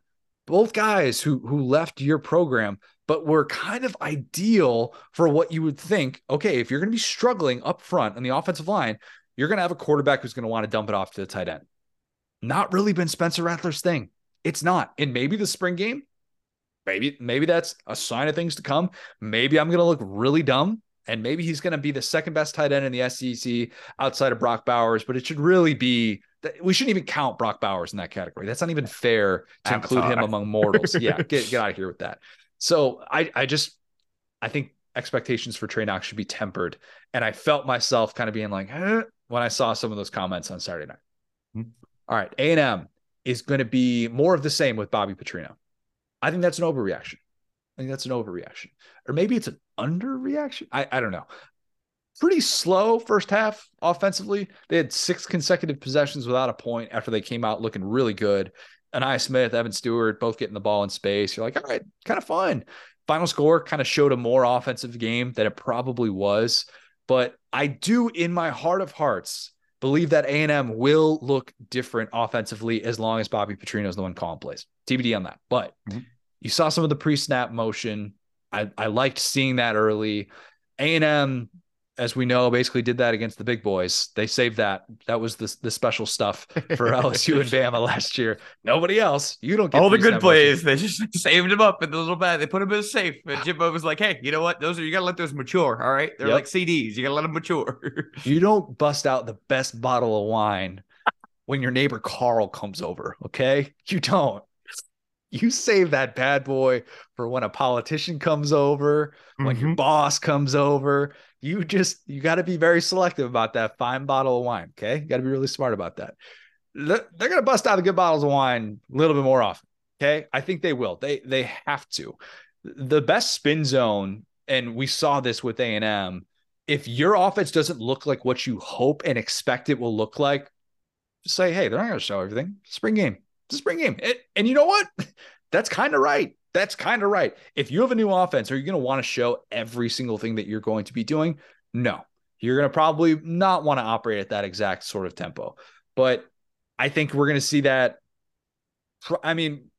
both guys who who left your program but were kind of ideal for what you would think okay if you're going to be struggling up front on the offensive line you're going to have a quarterback who's going to want to dump it off to the tight end. Not really been spencer rattler's thing. It's not. And maybe the spring game maybe maybe that's a sign of things to come. Maybe i'm going to look really dumb and maybe he's going to be the second best tight end in the SEC outside of Brock Bowers, but it should really be we shouldn't even count Brock Bowers in that category. That's not even fair to Avatar. include him among mortals. yeah, get get out of here with that. So I I just I think expectations for Trey Knox should be tempered, and I felt myself kind of being like eh, when I saw some of those comments on Saturday night. Hmm. All right, A&M is going to be more of the same with Bobby Petrino. I think that's an overreaction. I think that's an overreaction. Or maybe it's an underreaction. I, I don't know. Pretty slow first half offensively. They had six consecutive possessions without a point after they came out looking really good. Ainias Smith, Evan Stewart, both getting the ball in space. You're like, all right, kind of fun. Final score kind of showed a more offensive game than it probably was. But I do, in my heart of hearts, believe that A&M will look different offensively as long as Bobby Petrino is the one calling plays. TBD on that. But mm-hmm. You saw some of the pre-snap motion. I, I liked seeing that early. A&M as we know, basically did that against the big boys. They saved that. That was the, the special stuff for LSU and Bama last year. Nobody else. You don't get all the good plays. They just saved them up in the little bag. They put them in a safe. And Jimbo was like, "Hey, you know what? Those are you got to let those mature. All right, they're yep. like CDs. You got to let them mature. you don't bust out the best bottle of wine when your neighbor Carl comes over. Okay, you don't you save that bad boy for when a politician comes over, when mm-hmm. your boss comes over. You just you got to be very selective about that fine bottle of wine. Okay, you got to be really smart about that. They're gonna bust out the good bottles of wine a little bit more often. Okay, I think they will. They they have to. The best spin zone, and we saw this with A and M. If your offense doesn't look like what you hope and expect it will look like, just say, hey, they're not going to show everything. Spring game a spring game. It, and you know what? That's kind of right. That's kind of right. If you have a new offense, are you going to want to show every single thing that you're going to be doing? No. You're going to probably not want to operate at that exact sort of tempo. But I think we're going to see that. I mean,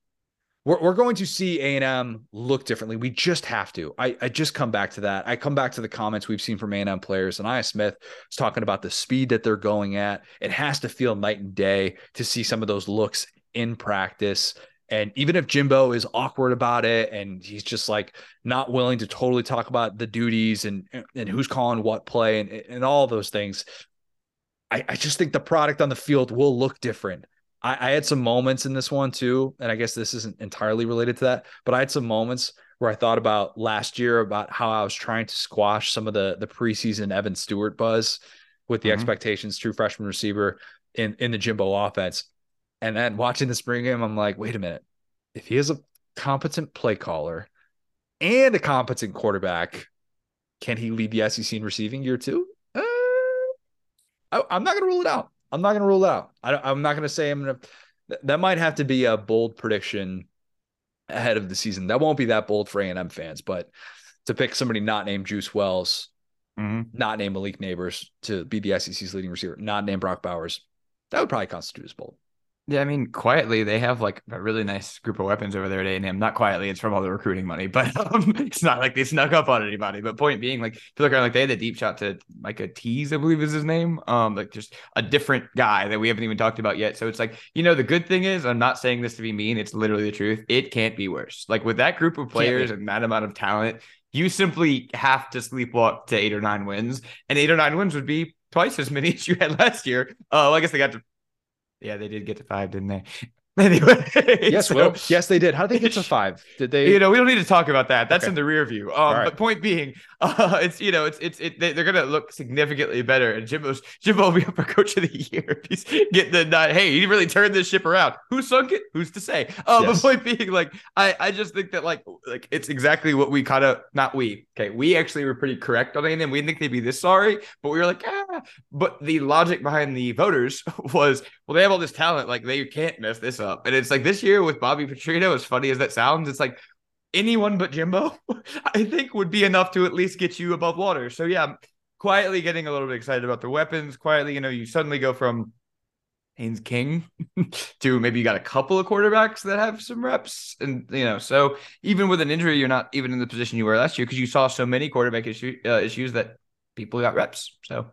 we're, we're going to see A&M look differently. We just have to. I, I just come back to that. I come back to the comments we've seen from A&M players. And Ainias Smith is talking about the speed that they're going at. It has to feel night and day to see some of those looks in practice. And even if Jimbo is awkward about it and he's just like not willing to totally talk about the duties and and who's calling what play and, and all those things, I, I just think the product on the field will look different. I, I had some moments in this one too, and I guess this isn't entirely related to that, but I had some moments where I thought about last year about how I was trying to squash some of the the preseason Evan Stewart buzz with the mm-hmm. expectations, true freshman receiver in in the Jimbo offense. And then watching the spring game, I'm like, wait a minute. If he is a competent play caller and a competent quarterback, can he lead the SEC in receiving year two? Uh, I, am not going to rule it out. I'm not going to rule it out. I, am not going to say I'm going to. That might have to be a bold prediction ahead of the season. That won't be that bold for A&M fans, but to pick somebody not named Juice Wells, mm-hmm. not named Malik Nabers to be the SEC's leading receiver, not named Brock Bowers, that would probably constitute as bold. Yeah, I mean, quietly they have like a really nice group of weapons over there at A&M. Not quietly, it's from all the recruiting money, but um, it's not like they snuck up on anybody. But point being, like, if you look around, like they had a deep shot to like a tease, I believe is his name. Um, like just a different guy that we haven't even talked about yet. So it's like, you know, the good thing is, I'm not saying this to be mean. It's literally the truth. It can't be worse. Like with that group of players and that amount of talent, you simply have to sleepwalk to eight or nine wins, and eight or nine wins would be twice as many as you had last year. Oh, uh, I guess they got to yeah, they did get to five, didn't they? Anyway, yes, so, well, yes, they did. How did they get to five? Did they? You know, we don't need to talk about that. That's okay. in the rear view. Um, right. but point being, uh, it's you know, it's it's it, they, are gonna look significantly better. And Jimbo's Jimbo will be up for coach of the year. He's getting the uh, hey, he really turned this ship around. Who sunk it? Who's to say? Uh, yes. But point being, like, I I just think that like like it's exactly what we kind of not we okay we actually were pretty correct on and we didn't think they'd be this sorry, but we were like ah. But the logic behind the voters was well, they have all this talent, like they can't mess this up, and it's like this year with Bobby Petrino, as funny as that sounds, it's like anyone but Jimbo, I think would be enough to at least get you above water. So yeah, quietly getting a little bit excited about the weapons. Quietly, you know, you suddenly go from Haynes King to maybe you got a couple of quarterbacks that have some reps, and you know, so even with an injury, you're not even in the position you were last year because you saw so many quarterback issue, uh, issues that people got reps. So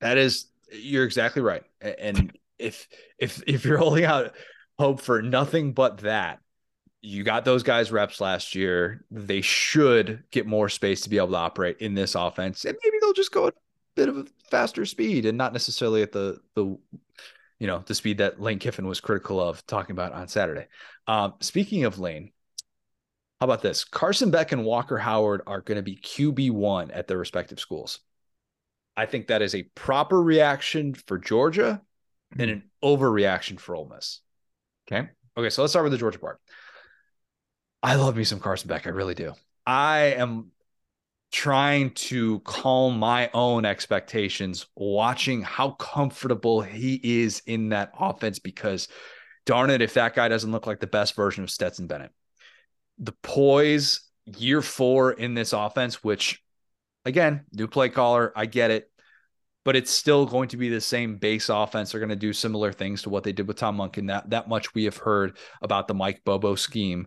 that is, you're exactly right, and if if if you're holding out hope for nothing but that. You got those guys reps last year. They should get more space to be able to operate in this offense, and maybe they'll just go a bit of a faster speed and not necessarily at the the you know the speed that Lane Kiffin was critical of talking about on Saturday. Um, speaking of Lane, how about this? Carson Beck and Walker Howard are going to be QB one at their respective schools. I think that is a proper reaction for Georgia mm-hmm. and an overreaction for Ole Miss. Okay. Okay, so let's start with the Georgia part. I love me some Carson Beck. I really do. I am trying to calm my own expectations watching how comfortable he is in that offense because darn it if that guy doesn't look like the best version of Stetson Bennett. The poise year 4 in this offense which again, new play caller, I get it, but it's still going to be the same base offense. They're going to do similar things to what they did with Todd Monken. That that much we have heard about the Mike Bobo scheme.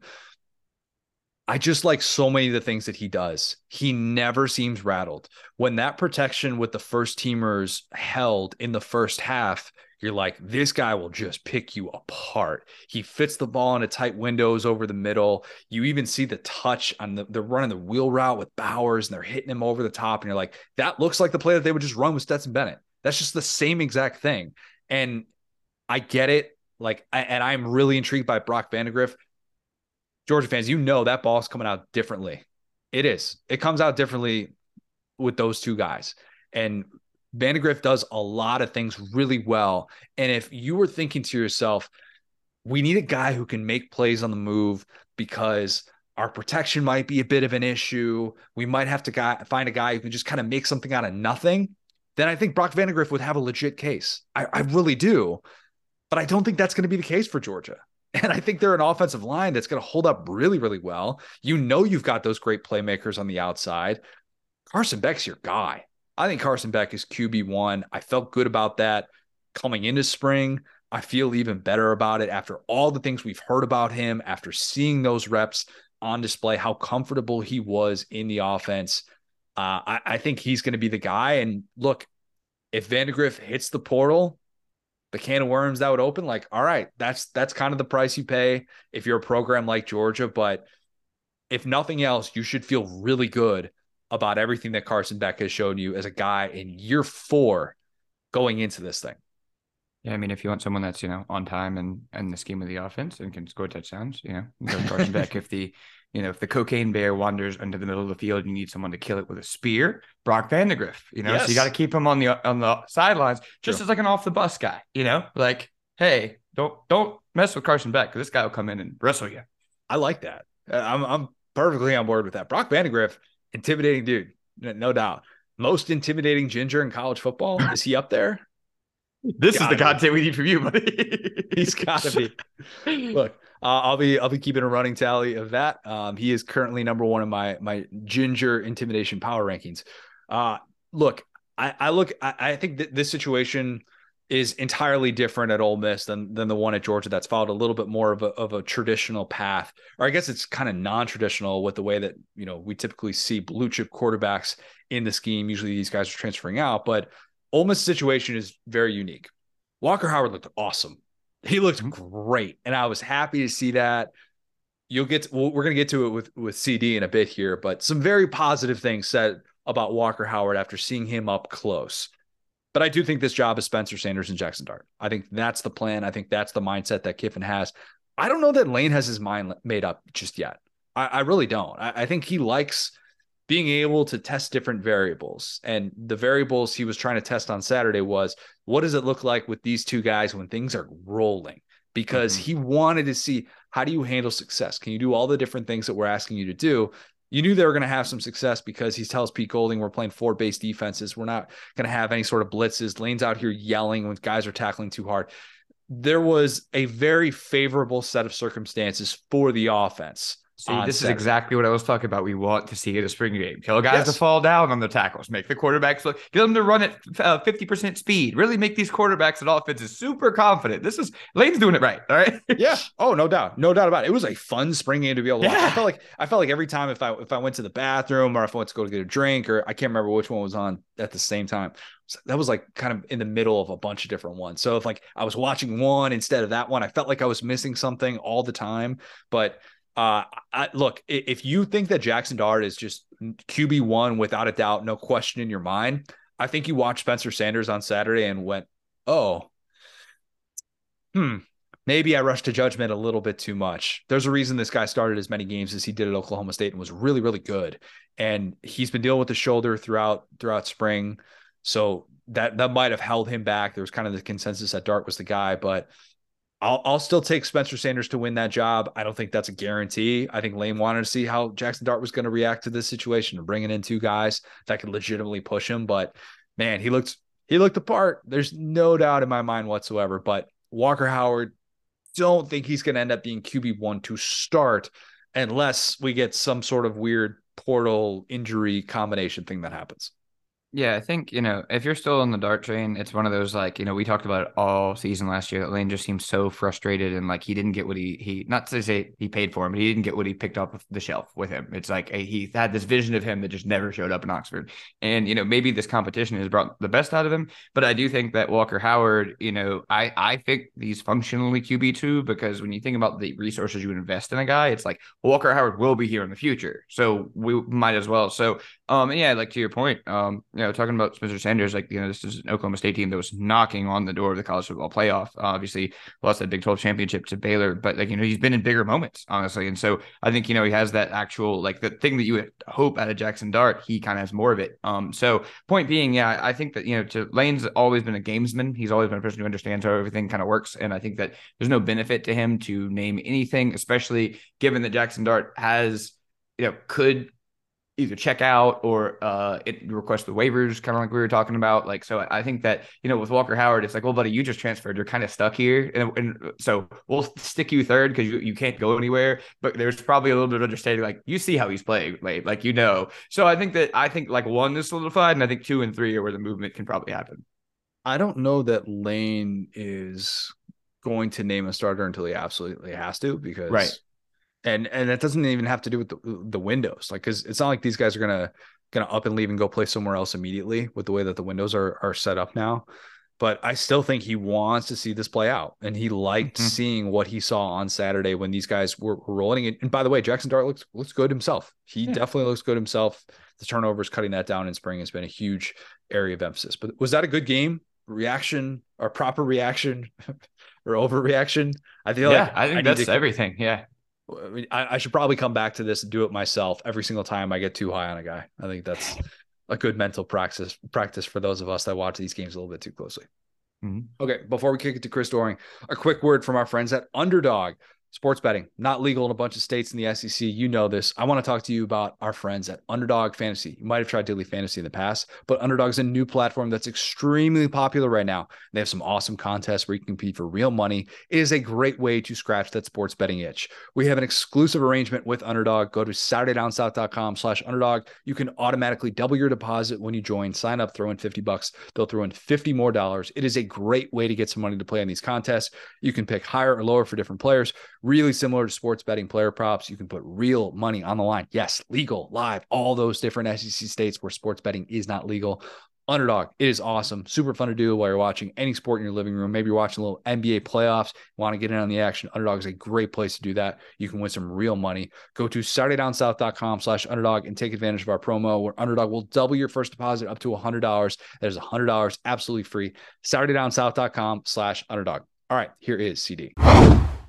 I just like so many of the things that he does. He never seems rattled. When that protection with the first teamers held in the first half, you're like, this guy will just pick you apart. He fits the ball into tight windows over the middle. You even see the touch on the they're running the wheel route with Bowers and they're hitting him over the top. And you're like, that looks like the play that they would just run with Stetson Bennett. That's just the same exact thing. And I get it. Like, and I'm really intrigued by Brock Vandagriff. Georgia fans, you know that ball's coming out differently. It is. It comes out differently with those two guys. And Vandagriff does a lot of things really well. And if you were thinking to yourself, we need a guy who can make plays on the move because our protection might be a bit of an issue. We might have to guy, find a guy who can just kind of make something out of nothing. Then I think Brock Vandagriff would have a legit case. I, I really do. But I don't think that's going to be the case for Georgia. And I think they're an offensive line that's going to hold up really, really well. You know, you've got those great playmakers on the outside. Carson Beck's your guy. I think Carson Beck is QB1. I felt good about that coming into spring. I feel even better about it after all the things we've heard about him, after seeing those reps on display, how comfortable he was in the offense. Uh, I, I think he's going to be the guy. And look, if Vandagriff hits the portal, the can of worms that would open like all right that's that's kind of the price you pay if you're a program like georgia but if nothing else you should feel really good about everything that carson beck has shown you as a guy in year four going into this thing yeah, I mean, if you want someone that's you know on time and and the scheme of the offense and can score touchdowns, you know, go Carson Beck. If the you know, if the cocaine bear wanders into the middle of the field, you need someone to kill it with a spear. Brock Vandagriff, you know, yes. so you got to keep him on the on the sidelines, just True. as like an off the bus guy, you know, like hey, don't don't mess with Carson Beck because this guy will come in and wrestle you. I like that. Uh, I'm I'm perfectly on board with that. Brock Vandagriff, intimidating dude, no doubt. Most intimidating ginger in college football. Is he up there? This gotta is the content we need from you, buddy. He's got to be. Look, uh, I'll be I'll be keeping a running tally of that. Um, he is currently number one in my my ginger intimidation power rankings. Uh, look, I, I look I, I think that this situation is entirely different at Ole Miss than than the one at Georgia that's followed a little bit more of a of a traditional path, or I guess it's kind of non-traditional with the way that you know we typically see blue chip quarterbacks in the scheme. Usually these guys are transferring out, but Ole Miss situation is very unique. Walker Howard looked awesome he looked mm-hmm. great, and I was happy to see that. You'll get to, we're going to get to it with with CD in a bit here, but some very positive things said about Walker Howard after seeing him up close. But I do think this job is Spencer Sanders and Jackson Dart. I think that's the plan. I think that's the mindset that Kiffin has. I don't know that Lane has his mind made up just yet. I, I really don't. I, I think he likes being able to test different variables. And the variables he was trying to test on Saturday was what does it look like with these two guys when things are rolling? Because mm-hmm. he wanted to see how do you handle success? Can you do all the different things that we're asking you to do? You knew they were going to have some success because he tells Pete Golding we're playing four base defenses. We're not going to have any sort of blitzes. Lane's out here yelling when guys are tackling too hard. There was a very favorable set of circumstances for the offense See, this Saturday. is exactly what I was talking about. We want to see it a spring game. Tell guys yes. to fall down on the tackles, make the quarterbacks look, get them to run at uh, fifty percent speed. Really make these quarterbacks and offenses super confident. This is Lane's doing it right. All right. yeah. Oh, no doubt, no doubt about it. It was a fun spring game to be able to. Yeah. Watch. I felt like I felt like every time if I if I went to the bathroom or if I went to go to get a drink or I can't remember which one was on at the same time. that was like kind of in the middle of a bunch of different ones. So if like I was watching one instead of that one, I felt like I was missing something all the time. But uh, I, look, if you think that Jackson Dart is just QB one without a doubt, no question in your mind, I think you watched Spencer Sanders on Saturday and went, "Oh, hmm, maybe I rushed to judgment a little bit too much." There's a reason this guy started as many games as he did at Oklahoma State and was really, really good. And he's been dealing with the shoulder throughout throughout spring. So that that might have held him back. There was kind of the consensus that Dart was the guy, but I'll I'll still take Spencer Sanders to win that job. I don't think that's a guarantee. I think Lane wanted to see how Jackson Dart was going to react to this situation and bringing in two guys that could legitimately push him. But man, he looked he looked the part. There's no doubt in my mind whatsoever. But Walker Howard, don't think he's going to end up being QB one to start unless we get some sort of weird portal injury combination thing that happens. Yeah, I think, you know, if you're still on the dart train, it's one of those like, you know, we talked about it all season last year that Lane just seemed so frustrated and like he didn't get what he he not to say he paid for him, but he didn't get what he picked up the shelf with him. It's like a, he had this vision of him that just never showed up in Oxford. And, you know, maybe this competition has brought the best out of him, but I do think that Walker Howard, you know, I I think he's functionally QB2 because when you think about the resources you invest in a guy, it's like Walker Howard will be here in the future. So we might as well. So um and yeah, like to your point, um you know, talking about Spencer Sanders, like, you know, this is an Oklahoma State team that was knocking on the door of the college football playoff. Obviously, lost that Big 12 championship to Baylor, but like, you know, he's been in bigger moments, honestly. And so I think, you know, he has that actual, like, the thing that you would hope out of Jackson Dart, he kind of has more of it. Um, so point being, yeah, I think that, you know, to Lane's always been a gamesman. He's always been a person who understands how everything kind of works. And I think that there's no benefit to him to name anything, especially given that Jackson Dart has, you know, could either check out or uh, it request the waivers, kind of like we were talking about. Like, so I think that you know with Walker Howard, it's like, well, buddy, you just transferred, you're kind of stuck here, and, and so we'll stick you third because you, you can't go anywhere. But there's probably a little bit of understanding, like you see how he's playing, like, like you know. So I think that I think like one is solidified, and I think two and three are where the movement can probably happen. I don't know that Lane is going to name a starter until he absolutely has to because right and and it doesn't even have to do with the, the windows like because it's not like these guys are gonna gonna up and leave and go play somewhere else immediately with the way that the windows are are set up now. But i still think he wants to see this play out and he liked mm-hmm. seeing what he saw on saturday when these guys were, were rolling and, and by the way jackson dart looks looks good himself. He yeah. definitely looks good himself. The turnovers cutting that down in spring has been a huge area of emphasis. But was that a good game? Reaction or proper reaction or overreaction? I feel yeah, like i think I that's to, everything. Yeah I, I, should probably come back to this and do it myself every single time I get too high on a guy. I think that's a good mental practice practice for those of us that watch these games a little bit too closely. Mm-hmm. Okay, before we kick it to Chris Doering, a quick word from our friends at Underdog. Sports betting, not legal in a bunch of states in the SEC. You know this. I want to talk to you about our friends at Underdog Fantasy. You might have tried Daily Fantasy in the past, but Underdog is a new platform that's extremely popular right now. They have some awesome contests where you can compete for real money. It is a great way to scratch that sports betting itch. We have an exclusive arrangement with Underdog. Go to SaturdayDownSouth.com slash underdog. You can automatically double your deposit when you join. Sign up, throw in 50 bucks. They'll throw in 50 more dollars. It is a great way to get some money to play on these contests. You can pick higher or lower for different players really similar to sports betting player props. You can put real money on the line. Yes, legal, live, all those different SEC states where sports betting is not legal. Underdog, it is awesome. Super fun to do while you're watching any sport in your living room. Maybe you're watching a little NBA playoffs, want to get in on the action. Underdog is a great place to do that. You can win some real money. Go to SaturdayDownSouth.com slash underdog and take advantage of our promo where Underdog will double your first deposit up to $100. That is $100 absolutely free. SaturdayDownSouth.com slash underdog. All right, here is CD.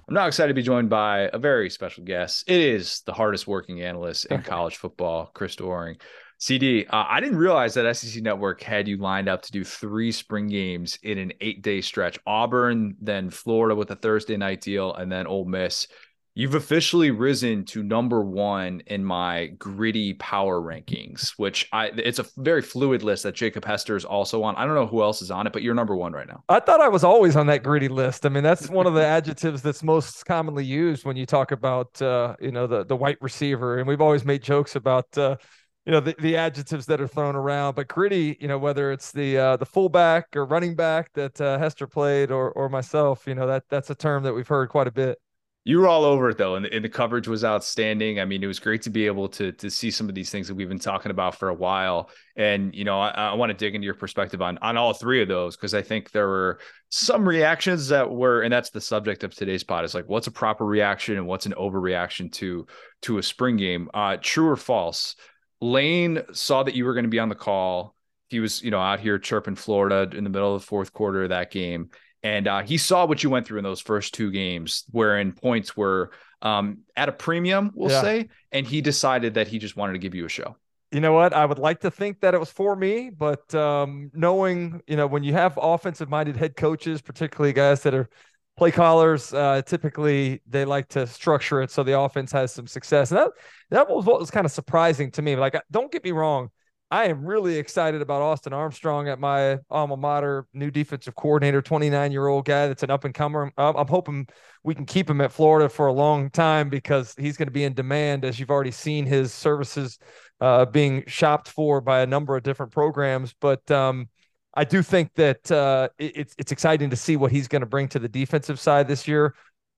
I'm now excited to be joined by a very special guest. It is the hardest working analyst in college football, Chris Doering. CD, uh, I didn't realize that SEC Network had you lined up to do three spring games in an eight day stretch Auburn, then Florida with a Thursday night deal, and then Ole Miss. You've officially risen to number one in my gritty power rankings, which I it's a very fluid list that Jacob Hester is also on. I don't know who else is on it, but you're number one right now. I thought I was always on that gritty list. I mean, that's one of the adjectives that's most commonly used when you talk about uh, you know the the white receiver, and we've always made jokes about uh, you know the, the adjectives that are thrown around. But gritty, you know, whether it's the uh, the fullback or running back that uh, Hester played, or or myself, you know that that's a term that we've heard quite a bit you were all over it though, and the, and the, coverage was outstanding. I mean, it was great to be able to to see some of these things that we've been talking about for a while. And you know, I, I want to dig into your perspective on on all three of those because I think there were some reactions that were, and that's the subject of today's pod. Is like, what's a proper reaction and what's an overreaction to to a spring game? Uh, true or false? Lane saw that you were going to be on the call. He was, you know, out here chirping Florida in the middle of the fourth quarter of that game and uh, he saw what you went through in those first two games, wherein points were um, at a premium, we'll yeah. say, and he decided that he just wanted to give you a show. you know what? I would like to think that it was for me, but um, knowing, you know, when you have offensive minded head coaches, particularly guys that are play callers, uh, typically they like to structure it so the offense has some success. And that, that was what was kind of surprising to me. Like, don't get me wrong. I am really excited about Austin Armstrong at my alma mater, new defensive coordinator, 29 year old guy that's an up and comer. I'm hoping we can keep him at Florida for a long time because he's going to be in demand, as you've already seen his services uh, being shopped for by a number of different programs. But um, I do think that uh, it, it's it's exciting to see what he's going to bring to the defensive side this year.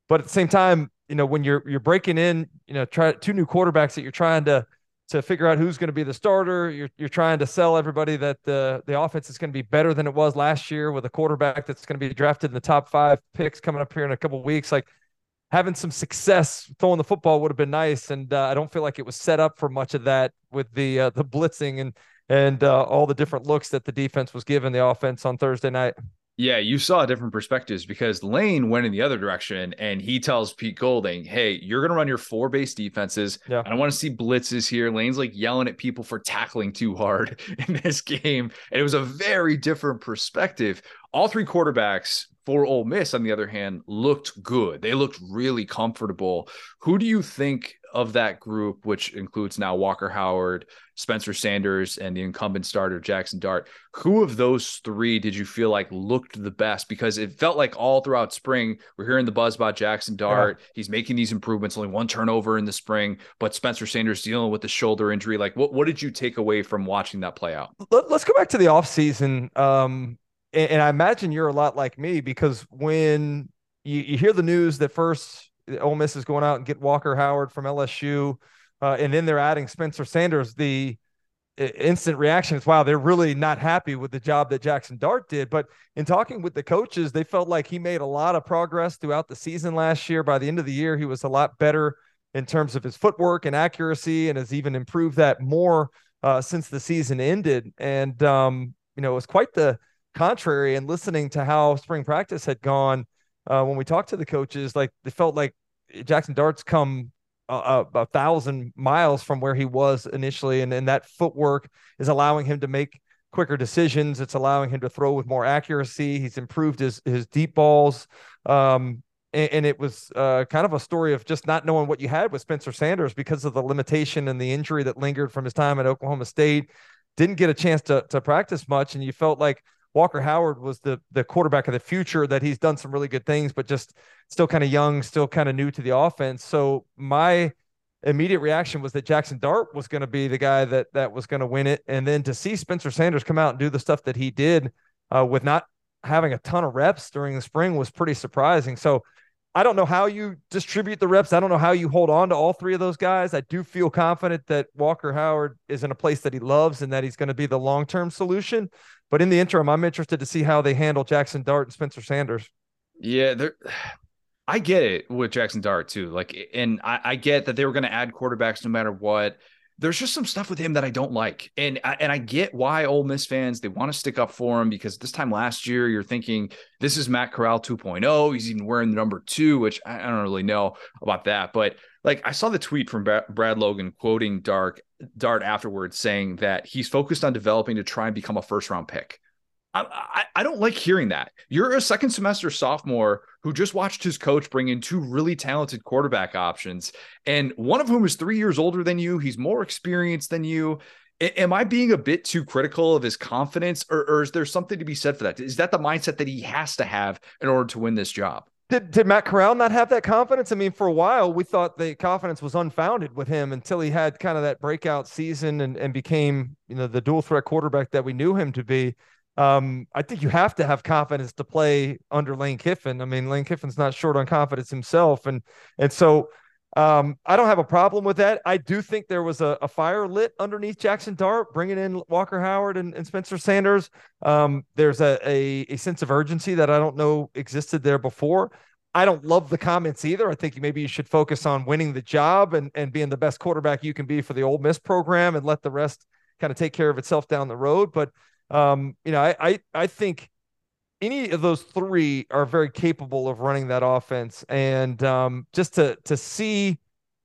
But at the same time, you know, when you're you're breaking in, you know, try two new quarterbacks that you're trying to to figure out who's going to be the starter. You're you're trying to sell everybody that the the offense is going to be better than it was last year with a quarterback that's going to be drafted in the top five picks coming up here in a couple weeks. Like having some success throwing the football would have been nice, and uh, I don't feel like it was set up for much of that with the uh, the blitzing and and uh, all the different looks that the defense was giving the offense on Thursday night. Yeah, you saw different perspectives because Lane went in the other direction and he tells Pete Golding, Hey, you're going to run your four base defenses. Yeah. I don't want to see blitzes here. Lane's like yelling at people for tackling too hard in this game. And it was a very different perspective. All three quarterbacks for Ole Miss, on the other hand, looked good. They looked really comfortable. Who do you think of that group, which includes now Walker Howard, Spencer Sanders, and the incumbent starter Jackson Dart? Who of those three did you feel like looked the best? Because it felt like all throughout spring, we're hearing the buzz about Jackson Dart. Yeah. He's making these improvements, only one turnover in the spring, but Spencer Sanders dealing with the shoulder injury. Like, what, what did you take away from watching that play out? Let, us go back to the offseason. Um, and, and I imagine you're a lot like me because when you, you hear the news that first Ole Miss is going out and get Walker Howard from LSU, uh, and then they're adding Spencer Sanders. The instant reaction is, wow, they're really not happy with the job that Jackson Dart did. But in talking with the coaches, they felt like he made a lot of progress throughout the season last year. By the end of the year, he was a lot better in terms of his footwork and accuracy, and has even improved that more uh, since the season ended. And um, you know, it was quite the contrary and listening to how spring practice had gone uh, when we talked to the coaches like they felt like jackson dart's come a, a, thousand miles from where he was initially. And, and that footwork is allowing him to make quicker decisions. It's allowing him to throw with more accuracy. He's improved his his deep balls. Um, and, and, it was uh, kind of a story of just not knowing what you had with spencer sanders because of the limitation and the injury that lingered from his time at oklahoma state. Didn't get a chance to, to practice much. And you felt like Walker Howard was the the quarterback of the future that he's done some really good things, but just still kind of young, still kind of new to the offense. So my immediate reaction was that Jackson Dart was going to be the guy that that was going to win it, and then to see Spencer Sanders come out and do the stuff that he did uh, with not having a ton of reps during the spring was pretty surprising. So I don't know how you distribute the reps. I don't know how you hold on to all three of those guys. I do feel confident that Walker Howard is in a place that he loves and that he's going to be the long term solution. But in the interim, I'm interested to see how they handle Jackson Dart and Spencer Sanders. Yeah. I get it with Jackson Dart too. Like, and I, I get that they were going to add quarterbacks no matter what. There's just some stuff with him that I don't like, and I, and I get why Ole Miss fans they want to stick up for him because this time last year you're thinking this is Matt Corral 2.0. He's even wearing the number two, which I, don't really know about that, but like I saw the tweet from Brad Logan quoting Dark Dart afterwards saying that he's focused on developing to try and become a first round pick. I, I, don't like hearing that. You're a second semester sophomore who just watched his coach bring in two really talented quarterback options, and one of whom is three years older than you. He's more experienced than you. am I being a bit too critical of his confidence, or, or is there something to be said for that? Is that the mindset that he has to have in order to win this job? Did, did Matt Corral not have that confidence? I mean, for a while, we thought the confidence was unfounded with him until he had kind of that breakout season and, and became, you know, the dual threat quarterback that we knew him to be. Um, I think you have to have confidence to play under Lane Kiffin. I mean, Lane Kiffin's not short on confidence himself. And, and so um, I don't have a problem with that. I do think there was a, a fire lit underneath Jackson Dart, bringing in Walker Howard and, and Spencer Sanders. Um, there's a, a, a sense of urgency that I don't know existed there before. I don't love the comments either. I think maybe you should focus on winning the job and, and being the best quarterback you can be for the Ole Miss program and let the rest kind of take care of itself down the road. But um, you know, I, I I think any of those three are very capable of running that offense. And um, just to to see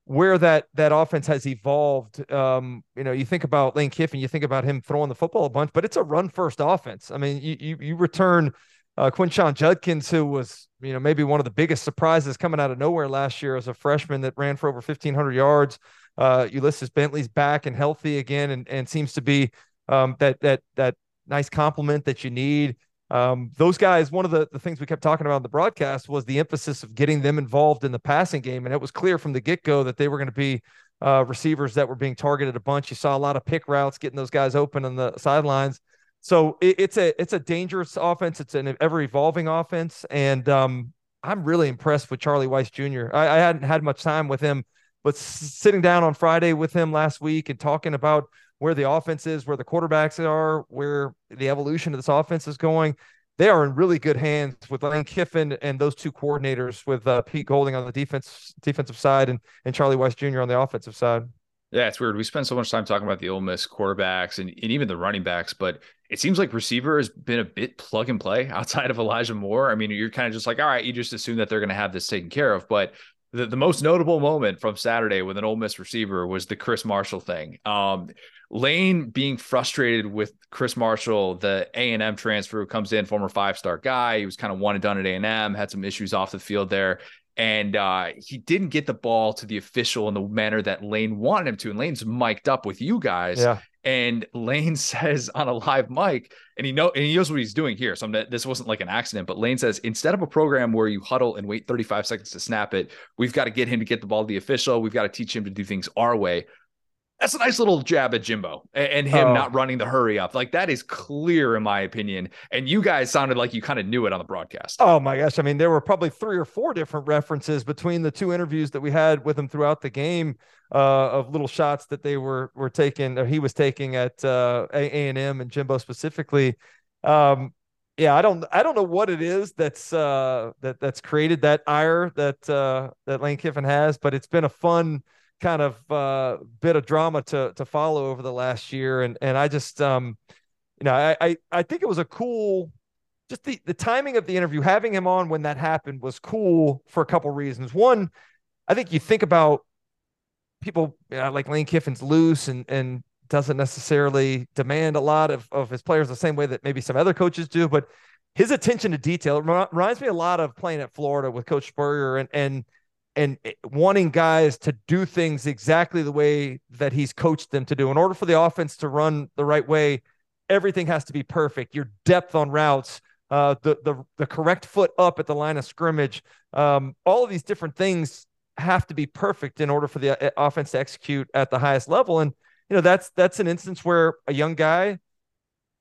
where that that offense has evolved. Um, you know, you think about Lane Kiffin, you think about him throwing the football a bunch, but it's a run first offense. I mean, you you, you return uh, Quinshon Judkins, who was you know maybe one of the biggest surprises coming out of nowhere last year as a freshman that ran for over 1,500 yards. Uh, Ulysses Bentley's back and healthy again, and and seems to be um, that that that nice compliment that you need. Um, those guys, one of the, the things we kept talking about in the broadcast was the emphasis of getting them involved in the passing game. And it was clear from the get go that they were going to be uh, receivers that were being targeted a bunch. You saw a lot of pick routes, getting those guys open on the sidelines. So it, it's a it's a dangerous offense. It's an ever evolving offense, and um, I'm really impressed with Charlie Weis Jr. I, I hadn't had much time with him, but sitting down on Friday with him last week and talking about where the offense is, where the quarterbacks are, where the evolution of this offense is going. They are in really good hands with Lane Kiffin and those two coordinators, with uh, Pete Golding on the defense defensive side and and Charlie Weis Jr. on the offensive side. Yeah, it's weird. We spend so much time talking about the Ole Miss quarterbacks and, and even the running backs, but it seems like receiver has been a bit plug and play outside of Elijah Moore. I mean, you're kind of just like, all right, you just assume that they're going to have this taken care of. But the, the most notable moment from Saturday with an Ole Miss receiver was the Chris Marshall thing. Um, Lane being frustrated with Chris Marshall, the A and M transfer who comes in, former five star guy. He was kind of one and done at A and M, had some issues off the field there, and uh, he didn't get the ball to the official in the manner that Lane wanted him to. And Lane's mic'd up with you guys, yeah. and Lane says on a live mic, and he know and he knows what he's doing here. So I'm, this wasn't like an accident, but Lane says instead of a program where you huddle and wait 35 seconds to snap it, we've got to get him to get the ball to the official. We've got to teach him to do things our way that's a nice little jab at Jimbo and, him oh. not running the hurry up. Like that is clear in my opinion. And you guys sounded like you kind of knew it on the broadcast. Oh my gosh. I mean, there were probably three or four different references between the two interviews that we had with him throughout the game uh, of little shots that they were were taking or he was taking at uh, A and M and Jimbo specifically. Um, yeah, I don't I don't know what it is that's uh, that that's created that ire that uh, that Lane Kiffin has, but it's been a fun kind of uh, bit of drama to to follow over the last year, and and I just um, you know I I, I think it was a cool. Just the, the timing of the interview, having him on when that happened was cool for a couple reasons. One, I think you think about people you know, like Lane Kiffin's loose and and doesn't necessarily demand a lot of, of his players the same way that maybe some other coaches do, but his attention to detail reminds me a lot of playing at Florida with Coach Spurrier and and and wanting guys to do things exactly the way that he's coached them to do. In order for the offense to run the right way, everything has to be perfect. Your depth on routes, uh, the the the correct foot up at the line of scrimmage, um, all of these different things have to be perfect in order for the uh, offense to execute at the highest level. And you know that's that's an instance where a young guy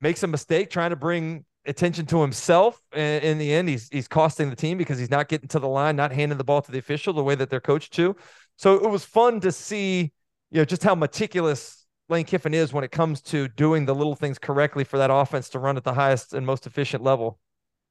makes a mistake trying to bring attention to himself. And in the end, he's he's costing the team because he's not getting to the line, not handing the ball to the official the way that they're coached to. So it was fun to see, you know, just how meticulous Lane Kiffin is when it comes to doing the little things correctly for that offense to run at the highest and most efficient level.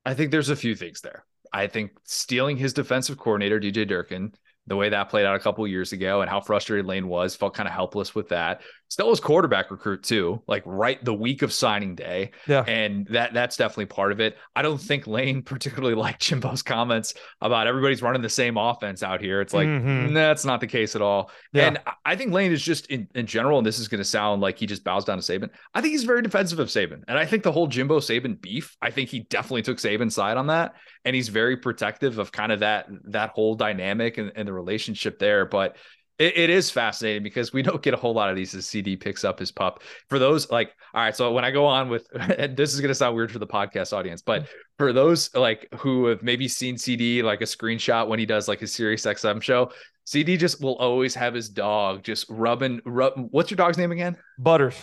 I think there's a few things there. I think stealing his defensive coordinator, DJ Durkin, the way that played out a couple years ago and how frustrated Lane was, felt kind of helpless with that. Still was quarterback recruit too, like right the week of signing day. Yeah. And that that's definitely part of it. I don't think Lane particularly liked Jimbo's comments about everybody's running the same offense out here. It's like mm-hmm. that's not the case at all. Yeah. And I think Lane is just in, in general, and this is going to sound like he just bows down to Saban. I think he's very defensive of Saban. And I think the whole Jimbo Saban beef, I think he definitely took Saban's side on that. And he's very protective of kind of that that whole dynamic and, and the relationship there. But it, it is fascinating because we don't get a whole lot of these as CD picks up his pup. For those like, all right, so when I go on with, and this is going to sound weird for the podcast audience, but mm-hmm. for those like who have maybe seen CD like a screenshot when he does like his Sirius XM show, CD just will always have his dog just rubbing. Rub, what's your dog's name again? Butters.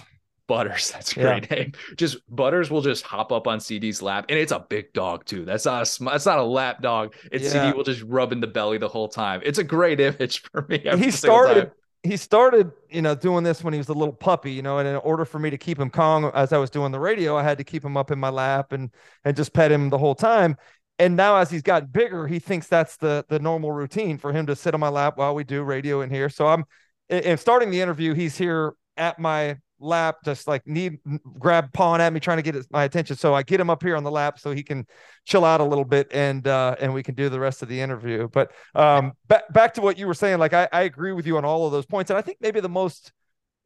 Butters. That's a great yeah. name. Just Butters will just hop up on CD's lap, and it's a big dog too. That's not a sm- that's not a lap dog. It's yeah. CD will just rub in the belly the whole time. It's a great image for me. He started. He started, you know, doing this when he was a little puppy, you know, and in order for me to keep him calm as I was doing the radio, I had to keep him up in my lap and and just pet him the whole time. And now as he's gotten bigger, he thinks that's the the normal routine for him to sit on my lap while we do radio in here. So I'm and starting the interview, he's here at my lap, just like need grab pawing at me, trying to get my attention. So I get him up here on the lap so he can chill out a little bit and uh, and we can do the rest of the interview. But um, back back to what you were saying, like I, I agree with you on all of those points, and I think maybe the most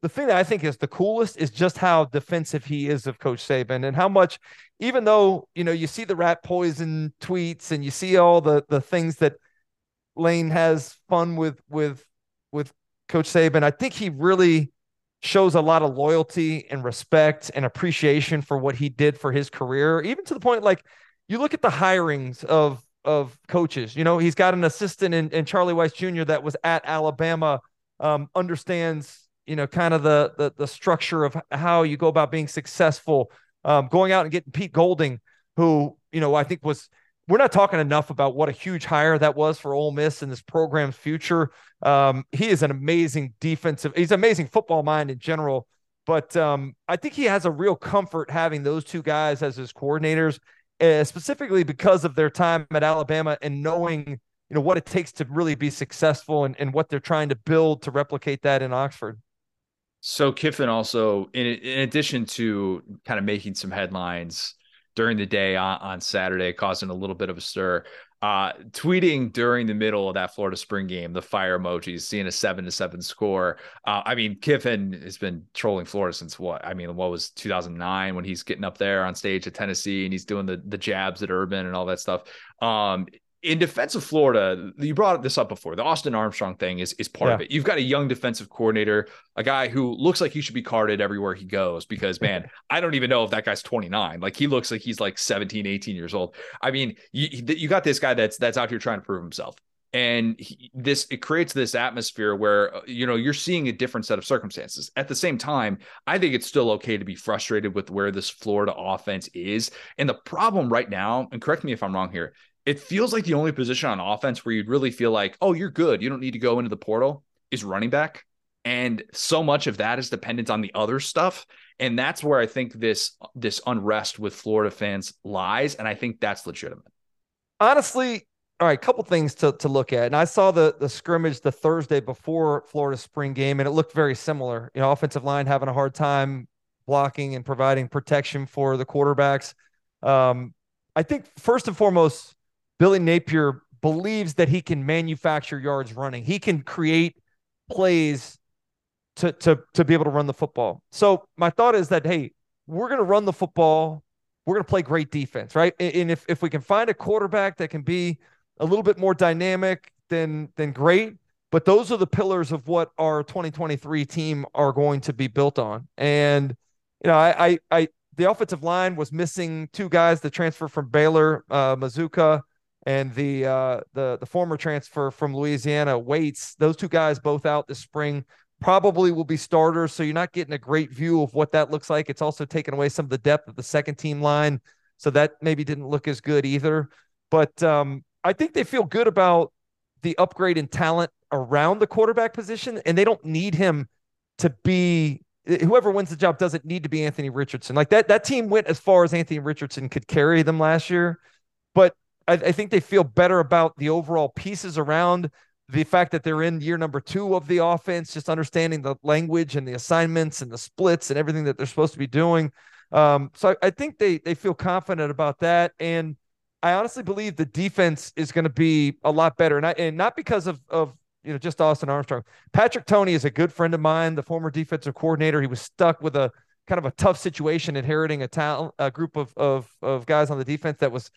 the thing that I think is the coolest is just how defensive he is of Coach Saban and how much, even though you know you see the rat poison tweets and you see all the the things that Lane has fun with with with Coach Saban, I think he really shows a lot of loyalty and respect and appreciation for what he did for his career, even to the point like you look at the hirings of of coaches. You know, he's got an assistant in, in Charlie Weis Jr. that was at Alabama, um, understands you know, kind of the the, the structure of how you go about being successful. Um, going out and getting Pete Golding, who you know I think was we're not talking enough about what a huge hire that was for Ole Miss and this program's future. Um, he is an amazing defensive, he's an amazing football mind in general. But um, I think he has a real comfort having those two guys as his coordinators, uh, specifically because of their time at Alabama and knowing you know what it takes to really be successful and, and what they're trying to build to replicate that in Oxford. So Kiffin also, in, in addition to kind of making some headlines during the day on, on Saturday, causing a little bit of a stir, uh, tweeting during the middle of that Florida spring game, the fire emojis, seeing a seven to seven score. Uh, I mean, Kiffin has been trolling Florida since what? I mean, what was 2009 when he's getting up there on stage at Tennessee and he's doing the the jabs at Urban and all that stuff. Um, in defense of Florida, you brought this up before. The Austin Armstrong thing is is part yeah. of it. You've got a young defensive coordinator, a guy who looks like he should be carded everywhere he goes because man, I don't even know if that guy's 29. Like he looks like he's like 17, 18 years old. I mean, you you got this guy that's that's out here trying to prove himself. And he, this it creates this atmosphere where uh, you know you're seeing a different set of circumstances. At the same time, I think it's still okay to be frustrated with where this Florida offense is. And the problem right now, and correct me if I'm wrong here, it feels like the only position on offense where you'd really feel like, oh, you're good. You don't need to go into the portal is running back. And so much of that is dependent on the other stuff. And that's where I think this this unrest with Florida fans lies. And I think that's legitimate. Honestly, all right, a couple things to, to look at. And I saw the the scrimmage the Thursday before Florida spring game, and it looked very similar. You know, offensive line having a hard time blocking and providing protection for the quarterbacks. Um, I think first and foremost, Billy Napier believes that he can manufacture yards running. He can create plays to to to be able to run the football. So my thought is that hey, we're going to run the football. We're going to play great defense, right? And if if we can find a quarterback that can be a little bit more dynamic, then then great. But those are the pillars of what our 2023 team are going to be built on. And you know, I I, I the offensive line was missing two guys that transfer from Baylor, uh, Mazzccua and the uh, the the former transfer from Louisiana Waites. Those two guys both out this spring probably will be starters. So you're not getting a great view of what that looks like. It's also taken away some of the depth of the second team line, so that maybe didn't look as good either. But um, I think they feel good about the upgrade in talent around the quarterback position, and they don't need him to be whoever wins the job doesn't need to be Anthony Richardson. Like that that team went as far as Anthony Richardson could carry them last year, but I, I think they feel better about the overall pieces around the fact that they're in year number two of the offense, just understanding the language and the assignments and the splits and everything that they're supposed to be doing. Um, so I, I, think they they feel confident about that, and I honestly believe the defense is going to be a lot better, and I, and not because of of you know just Austin Armstrong. Patrick Toney is a good friend of mine, the former defensive coordinator. He was stuck with a kind of a tough situation, inheriting a talent a group of of of guys on the defense that was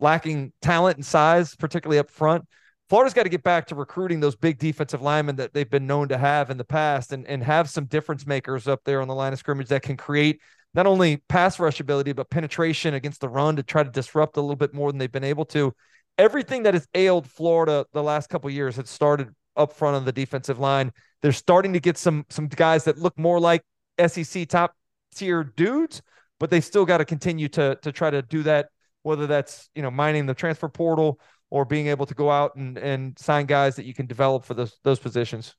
lacking talent and size, particularly up front. Florida's got to get back to recruiting those big defensive linemen that they've been known to have in the past and, and have some difference makers up there on the line of scrimmage that can create not only pass rush ability, but penetration against the run to try to disrupt a little bit more than they've been able to. Everything that has ailed Florida the last couple years has started up front on the defensive line. They're starting to get some some guys that look more like SEC top tier dudes, but they still got to continue to to try to do that whether that's you know mining the transfer portal or being able to go out and and sign guys that you can develop for those those positions.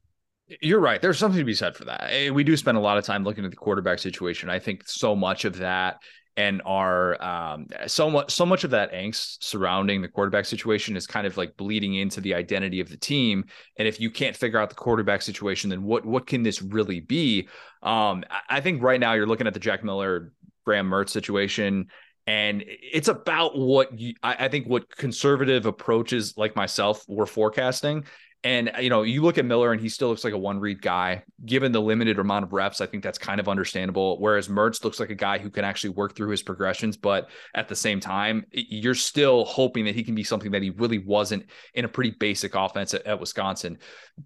You're right. There's something to be said for that. Eh, we do spend a lot of time looking at the quarterback situation. I think so much of that and our um, so much so much of that angst surrounding the quarterback situation is kind of like bleeding into the identity of the team. And if you can't figure out the quarterback situation, then what what can this really be? Um, I think right now you're looking at the Jack Miller Graham Mertz situation. And it's about what you, I, I think what conservative approaches like myself were forecasting. And you know, you look at Miller and he still looks like a one read guy. Given the limited amount of reps, I think that's kind of understandable. Whereas Mertz looks like a guy who can actually work through his progressions, but at the same time, you're still hoping that he can be something that he really wasn't in a pretty basic offense at, at Wisconsin.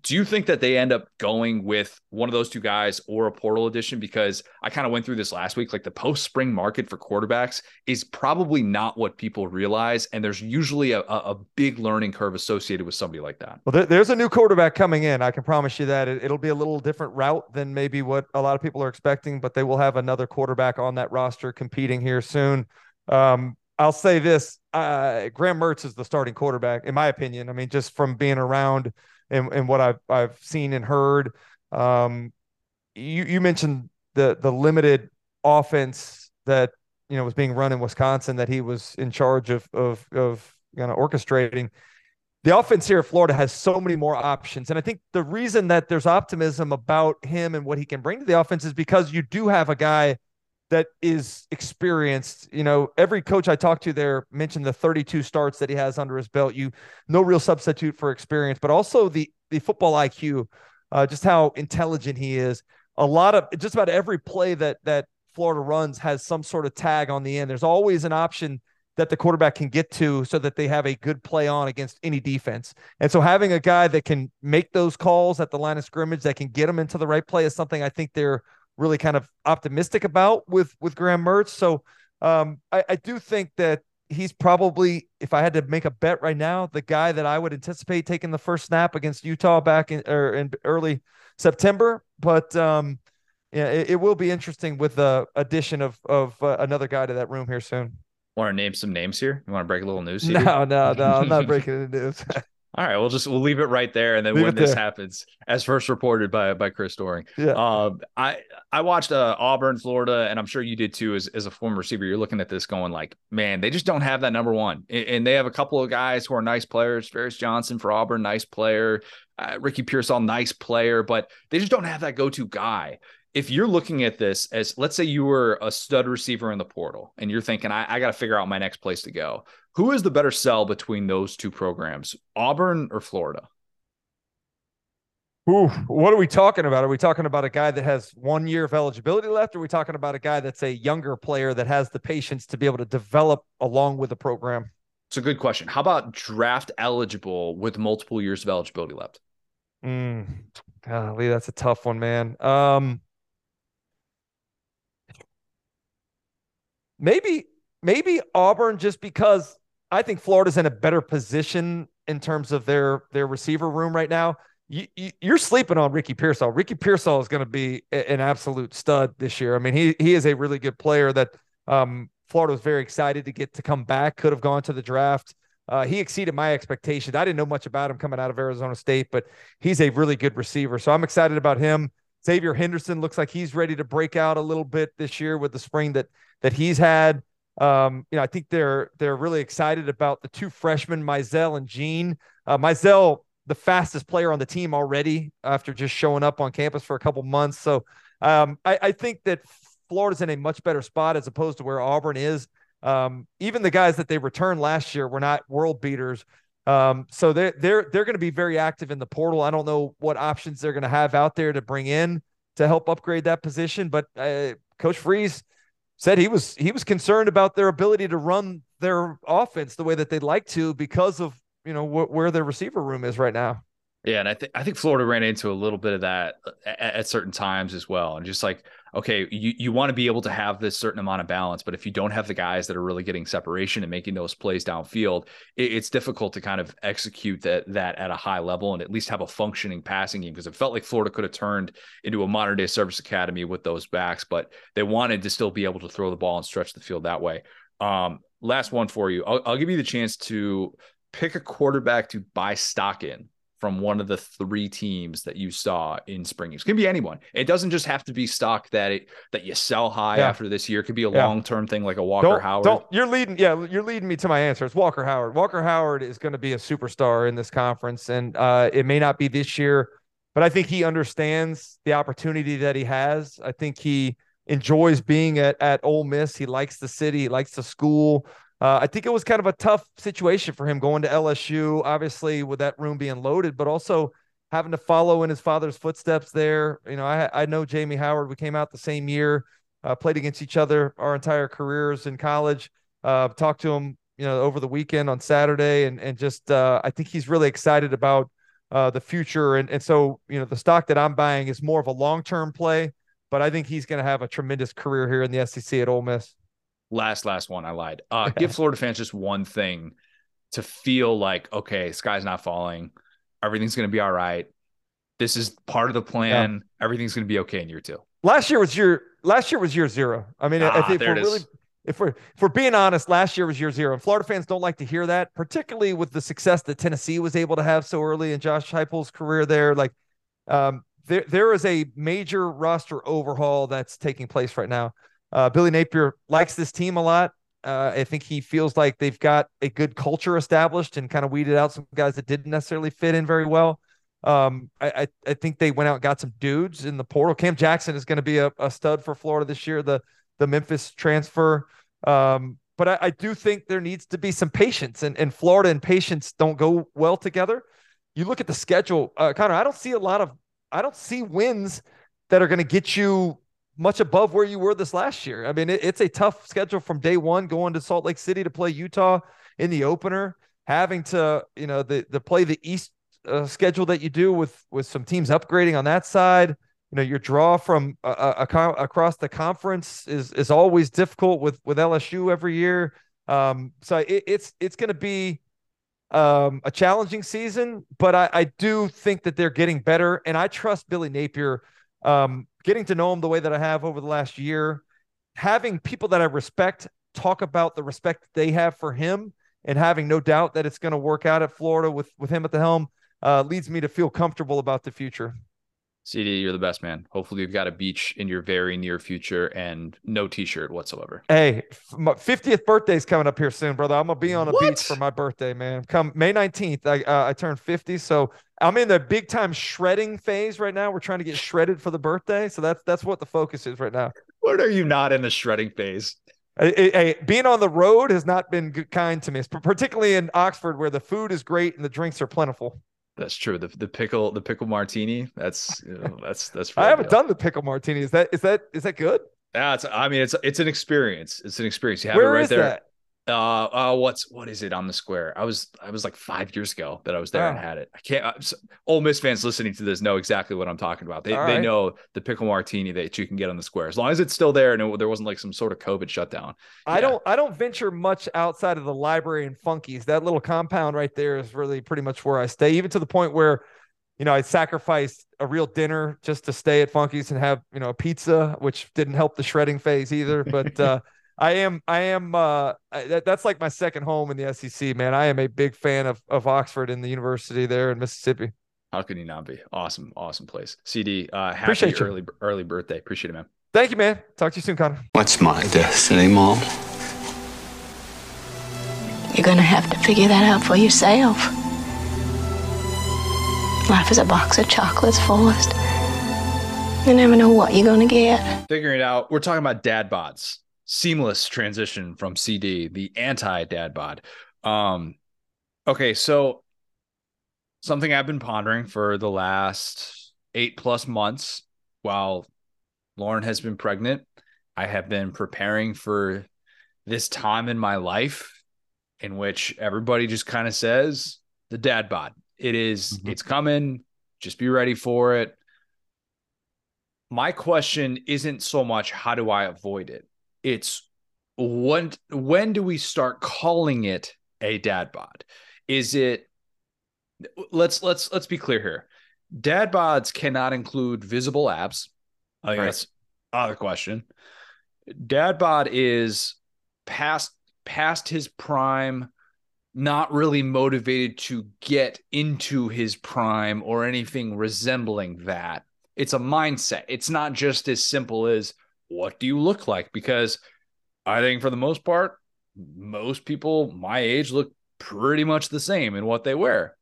Do you think that they end up going with one of those two guys or a portal addition? Because I kind of went through this last week. Like the post spring market for quarterbacks is probably not what people realize, and there's usually a, a big learning curve associated with somebody like that. Well, there, there's a new quarterback coming in. I can promise you that it, will be a little different route than maybe what a lot of people are expecting, but they will have another quarterback on that roster competing here soon. Um, I'll say this: uh, Graham Mertz is the starting quarterback, in my opinion. I mean, just from being around and, and what I've I've seen and heard. Um, you you mentioned the the limited offense that you know was being run in Wisconsin that he was in charge of of of you know orchestrating the offense here at Florida has so many more options. And I think the reason that there's optimism about him and what he can bring to the offense is because you do have a guy that is experienced. You know, every coach I talked to there mentioned the 32 starts that he has under his belt. You no real substitute for experience, but also the the football IQ, uh, just how intelligent he is. A lot of just about every play that that Florida runs has some sort of tag on the end. There's always an option that the quarterback can get to so that they have a good play on against any defense. And so having a guy that can make those calls at the line of scrimmage that can get them into the right play is something I think they're really kind of optimistic about with with Graham Mertz. So um, I, I do think that he's probably, if I had to make a bet right now, the guy that I would anticipate taking the first snap against Utah back in or in early September. But um, yeah, it, it, will be interesting with the addition of of uh, another guy to that room here soon. Want to name some names here? You want to break a little news here? No, no, no. I'm not breaking the news. All right, we'll just we'll leave it right there, and then leave when this happens, as first reported by by Chris Doering. Yeah. Um, I I watched uh, Auburn, Florida, and I'm sure you did too. As as a former receiver, you're looking at this going like, man, they just don't have that number one, and they have a couple of guys who are nice players. Ferris Johnson for Auburn, nice player. Uh, Ricky Pearsall, nice player, but they just don't have that go-to guy if you're looking at this as let's say you were a stud receiver in the portal and you're thinking i, I got to figure out my next place to go who is the better sell between those two programs auburn or florida Ooh, what are we talking about? Are we talking about a guy that has one year of eligibility left? Or are we talking about a guy that's a younger player that has the patience to be able to develop along with the program? It's a good question. How about draft eligible with multiple years of eligibility left? Mm, golly, that's a tough one, man. Um, maybe maybe Auburn just because I think Florida's in a better position in terms of their their receiver room right now. You, you, are sleeping on Ricky Pearsall. Ricky Pearsall is going to be an absolute stud this year. I mean, he he is a really good player that um, Florida was very excited to get to come back. Could have gone to the draft. Uh, he exceeded my expectations. I didn't know much about him coming out of Arizona State, but he's a really good receiver. So I'm excited about him. Xzavier Henderson looks like he's ready to break out a little bit this year with the spring that that he's had. Um, you know, I think they're they're really excited about the two freshmen, Mizell and Jean. Uh, Mizell, the fastest player on the team already after just showing up on campus for a couple months. So um, I, I think that Florida's in a much better spot as opposed to where Auburn is. Um, even the guys that they returned last year were not world beaters. Um, so they're they're they're going to be very active in the portal. I don't know what options they're going to have out there to bring in to help upgrade that position, but uh, Coach Freeze said he was he was concerned about their ability to run their offense the way that they'd like to because of you know wh- where their receiver room is right now. Yeah, and I think I think Florida ran into a little bit of that at, at certain times as well, and just like okay, you, you want to be able to have this certain amount of balance, but if you don't have the guys that are really getting separation and making those plays downfield, it, it's difficult to kind of execute that that at a high level and at least have a functioning passing game because it felt like Florida could have turned into a modern day service academy with those backs, but they wanted to still be able to throw the ball and stretch the field that way. Um, last one for you. I'll, I'll give you the chance to pick a quarterback to buy stock in from one of the three teams that you saw in spring games. It can be anyone. It doesn't just have to be stock that it that you sell high yeah. after this year. It could be a yeah. long term thing like a Walker don't, Howard. Don't, you're leading, yeah, you're leading me to my answer. It's Walker Howard. Walker Howard is going to be a superstar in this conference, and uh, it may not be this year, but I think he understands the opportunity that he has. I think he enjoys being at at Ole Miss. He likes the city. He likes the school. Uh, I think it was kind of a tough situation for him going to LSU, obviously with that room being loaded, but also having to follow in his father's footsteps there. You know, I I know Jamie Howard. We came out the same year, uh, played against each other our entire careers in college. Uh, talked to him, you know, over the weekend on Saturday, and and just uh, I think he's really excited about uh, the future. And and so you know, the stock that I'm buying is more of a long term play, but I think he's going to have a tremendous career here in the SEC at Ole Miss last last one i lied. Uh give florida fans just one thing to feel like okay sky's not falling. Everything's going to be all right. This is part of the plan. Yeah. everything's going to be okay in year two. Last year was year last year was year zero. I mean ah, i think we're really if we're if we're being honest last year was year zero. And florida fans don't like to hear that particularly with the success that tennessee was able to have so early in josh heupel's career there. Like um there there is a major roster overhaul that's taking place right now uh, Billy Napier likes this team a lot. Uh, I think he feels like they've got a good culture established and kind of weeded out some guys that didn't necessarily fit in very well. Um, I, I, I think they went out and got some dudes in the portal. Cam Jackson is going to be a, a, stud for Florida this year. The the Memphis transfer. Um, but I, I, do think there needs to be some patience, and, and Florida and patience don't go well together. You look at the schedule, uh, Connor. I don't see a lot of I don't see wins that are going to get you much above where you were this last year. I mean, it, it's a tough schedule from day one, going to Salt Lake City to play Utah in the opener, having to, you know, the the play the East uh, schedule that you do with with some teams upgrading on that side. You know, your draw from uh, across the conference is is always difficult with with LSU every year. Um, so it, it's it's going to be um, a challenging season, but I, I do think that they're getting better, and I trust Billy Napier um, getting to know him the way that I have over the last year, having people that I respect talk about the respect they have for him, and having no doubt that it's going to work out at Florida with with him at the helm uh, leads me to feel comfortable about the future. CD, you're the best man. Hopefully, you've got a beach in your very near future and no t-shirt whatsoever. Hey, my 50th birthday is coming up here soon, brother. I'm gonna be on a what? beach for my birthday, man. Come May 19th, I uh, I turn 50, so I'm in the big time shredding phase right now. We're trying to get shredded for the birthday, so that's that's what the focus is right now. What are you not in the shredding phase? Hey, hey, being on the road has not been kind to me, particularly in Oxford, where the food is great and the drinks are plentiful. That's true. The the pickle the pickle martini. That's you know, that's that's. I haven't done the pickle martini. Is that is that is that good? Yeah, it's. I mean, it's it's an experience. It's an experience. You have Where it right there. That? Uh uh what's what is it on the square? I was i was like five years ago that i was there and had it. I can't so, Ole Miss fans listening to this know exactly what i'm talking about. They, they know the pickle martini that you can get on the square. As long as it's still there and it, there wasn't like some sort of covid shutdown. I yeah. don't i don't venture much outside of the library and Funky's. That little compound right there is really pretty much where i stay even to the point where you know, I sacrificed a real dinner just to stay at Funky's and have, you know, a pizza, which didn't help the shredding phase either. But uh, I am I am uh that, that's like my second home in the SEC, man. I am a big fan of of Oxford and the university there in Mississippi. How can you not be? Awesome, awesome place. CD, uh happy Appreciate early you. early birthday. Appreciate it, man. Thank you, man. Talk to you soon, Connor. What's my destiny, Mom? You're gonna have to figure that out for yourself. Life is a box of chocolates, Forrest. You never know what you're gonna get. Figuring it out. We're talking about dad bods seamless transition from CD, the anti dad bod. Um, okay, so something I've been pondering for the last eight plus months while Lauren has been pregnant. I have been preparing for this time in my life in which everybody just kind of says the dad bod. It is, mm-hmm. it's coming. Just be ready for it. My question isn't so much how do I avoid it? It's when when do we start calling it a dad bod? Is it let's let's let's be clear here. Dad bods cannot include visible abs. I think right. that's other question. Dad bod is past past his prime not really motivated to get into his prime or anything resembling that. It's a mindset. It's not just as simple as what do you look like? Because I think for the most part, most people my age look pretty much the same in what they wear.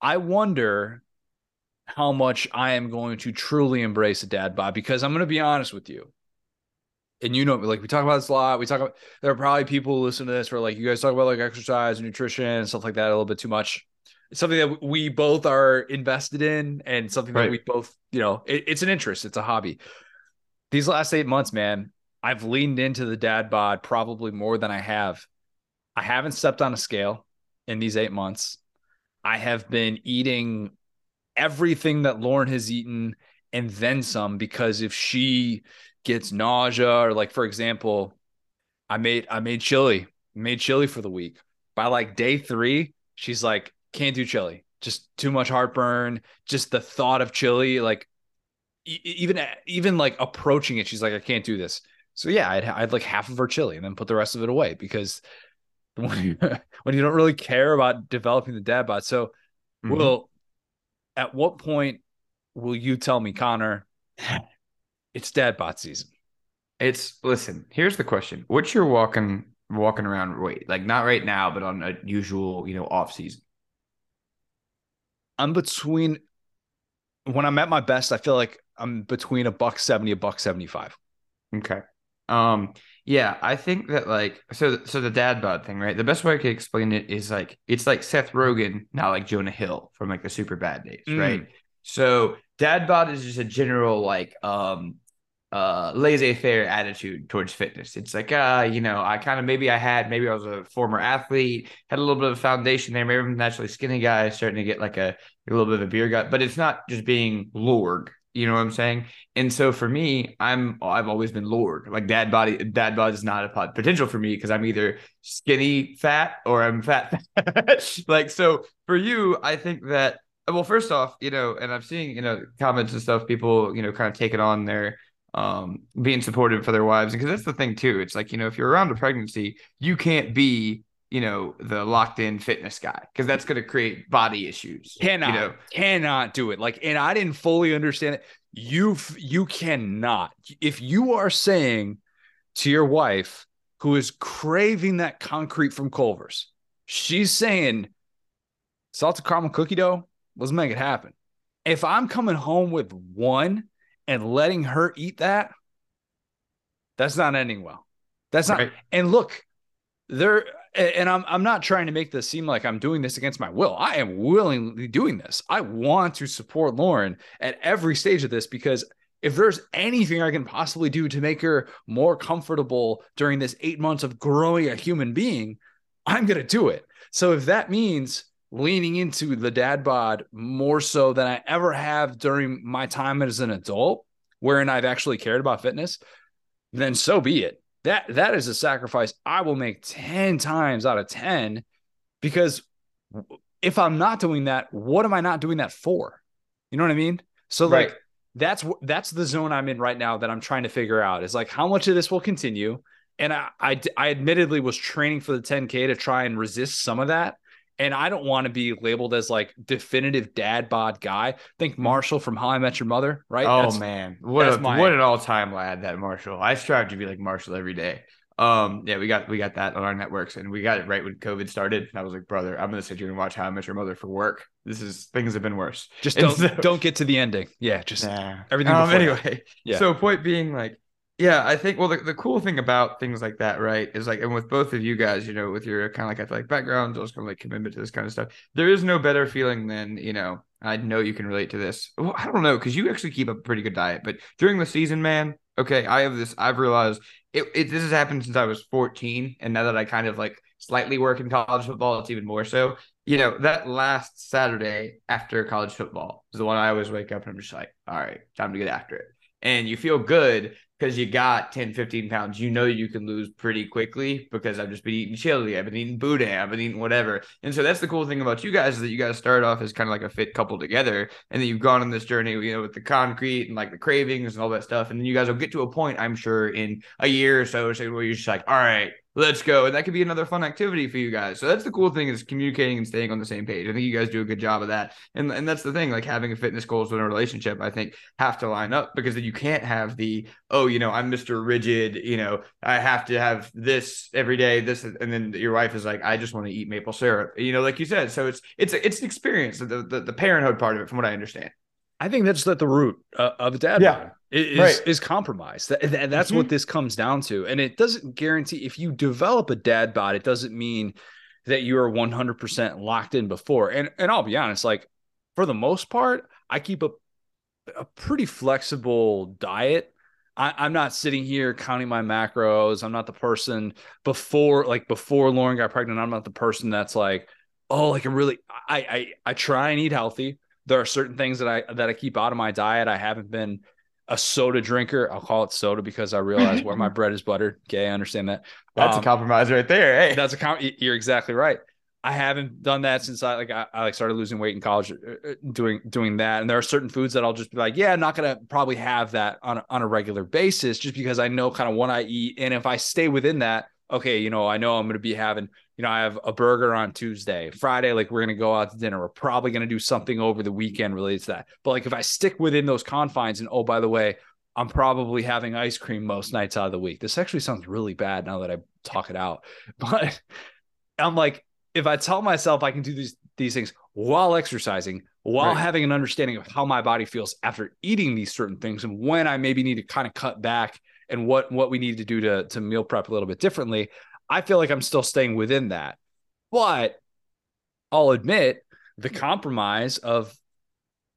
I wonder how much I am going to truly embrace a dad bod because I'm going to be honest with you and you know, like we talk about this a lot. We talk about there are probably people who listen to this where like you guys talk about like exercise and nutrition and stuff like that a little bit too much. It's something that we both are invested in and something right. that we both, you know, it, it's an interest, it's a hobby. These last eight months, man, I've leaned into the dad bod probably more than I have. I haven't stepped on a scale in these eight months. I have been eating everything that Lauren has eaten and then some because if she gets nausea or like for example, I made I made chili, made chili for the week. By like day 3, she's like can't do chili. Just too much heartburn, just the thought of chili like even even like approaching it she's like I can't do this. So yeah, I'd, I'd like half of her chili and then put the rest of it away because when you, when you don't really care about developing the dad bod. So, mm-hmm. will at what point will you tell me, Connor, it's dad bod season. It's listen. Here's the question: What's your walking walking around weight? Like not right now, but on a usual, you know, off season. I'm between. When I'm at my best, I feel like I'm between a buck seventy, a buck seventy five. Okay. Um. Yeah, I think that like so. So the dad bod thing, right? The best way I could explain it is like it's like Seth Rogen, not like Jonah Hill from like the super bad days, mm. right? So dad bod is just a general like um uh laissez-faire attitude towards fitness. It's like uh, you know, I kind of maybe I had maybe I was a former athlete, had a little bit of foundation there, maybe I'm naturally skinny guy, starting to get like a, a little bit of a beer gut, but it's not just being lord. You know what I'm saying? And so for me, I'm I've always been lord. Like dad body, dad bod is not a potential for me because I'm either skinny fat or I'm fat. like so for you, I think that well, first off, you know, and I'm seeing, you know, comments and stuff, people, you know, kind of taking on their um being supportive for their wives. Because that's the thing too. It's like, you know, if you're around a pregnancy, you can't be, you know, the locked in fitness guy because that's gonna create body issues. Cannot you know? cannot do it. Like, and I didn't fully understand it. You you cannot. If you are saying to your wife who is craving that concrete from Culver's, she's saying salted caramel cookie dough Let's make it happen. If I'm coming home with one and letting her eat that, that's not ending well. That's not. Right. And look, there. And I'm I'm not trying to make this seem like I'm doing this against my will. I am willingly doing this. I want to support Lauren at every stage of this because if there's anything I can possibly do to make her more comfortable during this eight months of growing a human being, I'm going to do it. So if that means leaning into the dad bod more so than I ever have during my time as an adult, wherein I've actually cared about fitness, then so be it. That that is a sacrifice I will make 10 times out of 10 because if I'm not doing that, what am I not doing that for? You know what I mean? So right. like that's that's the zone I'm in right now that I'm trying to figure out is like how much of this will continue. And I, I, I admittedly was training for the 10K to try and resist some of that and I don't want to be labeled as like definitive dad bod guy. Think. Marshall from How I Met Your Mother, right? Oh that's, man, what a, my... what an all time lad that Marshall. I strive to be like Marshall every day. Um, yeah, we got we got that on our networks, and we got it right when COVID started. And I was like, brother, I'm gonna sit here and watch How I Met Your Mother for work. This is things have been worse. Just don't so, don't get to the ending. Yeah, just nah. everything. Um, anyway, yeah. So point being, like, yeah, I think well the, the cool thing about things like that, right, is like and with both of you guys, you know, with your kind of like athletic backgrounds, those kind of like commitment to this kind of stuff, there is no better feeling than, you know, I know you can relate to this. Well, I don't know, because you actually keep a pretty good diet, but during the season, man, okay, I have this, I've realized it, it this has happened since I was 14. And now that I kind of like slightly work in college football, it's even more so. You know, that last Saturday after college football is the one I always wake up and I'm just like, all right, time to get after it and you feel good because you got 10, 15 pounds, you know you can lose pretty quickly because I've just been eating chili, I've been eating boudin, I've been eating whatever. And so that's the cool thing about you guys is that you guys start off as kind of like a fit couple together. And then you've gone on this journey, you know, with the concrete and like the cravings and all that stuff. And then you guys will get to a point, I'm sure, in a year or so, where you're just like, all right, let's go. And that could be another fun activity for you guys. So that's the cool thing is communicating and staying on the same page. I think you guys do a good job of that. And, and that's the thing, like having a fitness goals in a relationship, I think have to line up because then you can't have the, oh, you know, I'm Mr. Rigid, you know, I have to have this every day, this, and then your wife is like, I just want to eat maple syrup, you know, like you said. So it's, it's, it's an experience, the, the, the parenthood part of it, from what I understand. I think that's at the root uh, of dad yeah. is, right. is compromise. That, that that's mm-hmm. what this comes down to. And it doesn't guarantee if you develop a dad bod, it doesn't mean that you are 100% locked in before. And and I'll be honest, like for the most part, I keep a a pretty flexible diet. I, am not sitting here counting my macros. I'm not the person before like before Lauren got pregnant. I'm not the person that's like, oh, like I'm really I I I try and eat healthy there are certain things that I that I keep out of my diet. I haven't been a soda drinker. I'll call it soda because I realize where my bread is buttered. Okay, I understand that. That's um, a compromise right there. Hey, that's a com- You're exactly right. I haven't done that since I like I, I, like started losing weight in college, uh, uh, doing doing that. And there are certain foods that I'll just be like, yeah, I'm not gonna probably have that on a, on a regular basis, just because I know kind of what I eat, and if I stay within that, okay, you know, I know I'm gonna be having you know, I have a burger on Tuesday. Friday, like we're gonna go out to dinner. We're probably gonna do something over the weekend related to that. But like if I stick within those confines, and oh, by the way, I'm probably having ice cream most nights out of the week. This actually sounds really bad now that I talk it out. But I'm like, if I tell myself I can do these these things while exercising, while right. having an understanding of how my body feels after eating these certain things, and when I maybe need to kind of cut back and what what we need to do to to meal prep a little bit differently, I feel like I'm still staying within that. But I'll admit the compromise of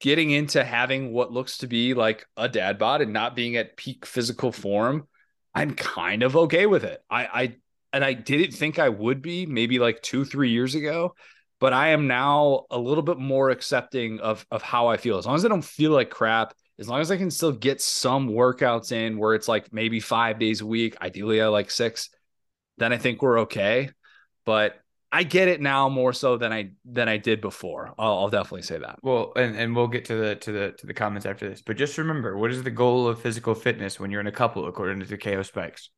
getting into having what looks to be like a dad bod and not being at peak physical form, I'm kind of okay with it. I, I and I didn't think I would be maybe like two, three years ago, but I am now a little bit more accepting of of how I feel. As long as I don't feel like crap, as long as I can still get some workouts in where it's like maybe five days a week, ideally I like six, then I think we're okay. But I get it now more so than I than I did before. I'll, I'll, definitely say that. Well, and, and we'll get to the to the to the comments after this. But just remember, what is the goal of physical fitness when you're in a couple, according to the Keo Spikes?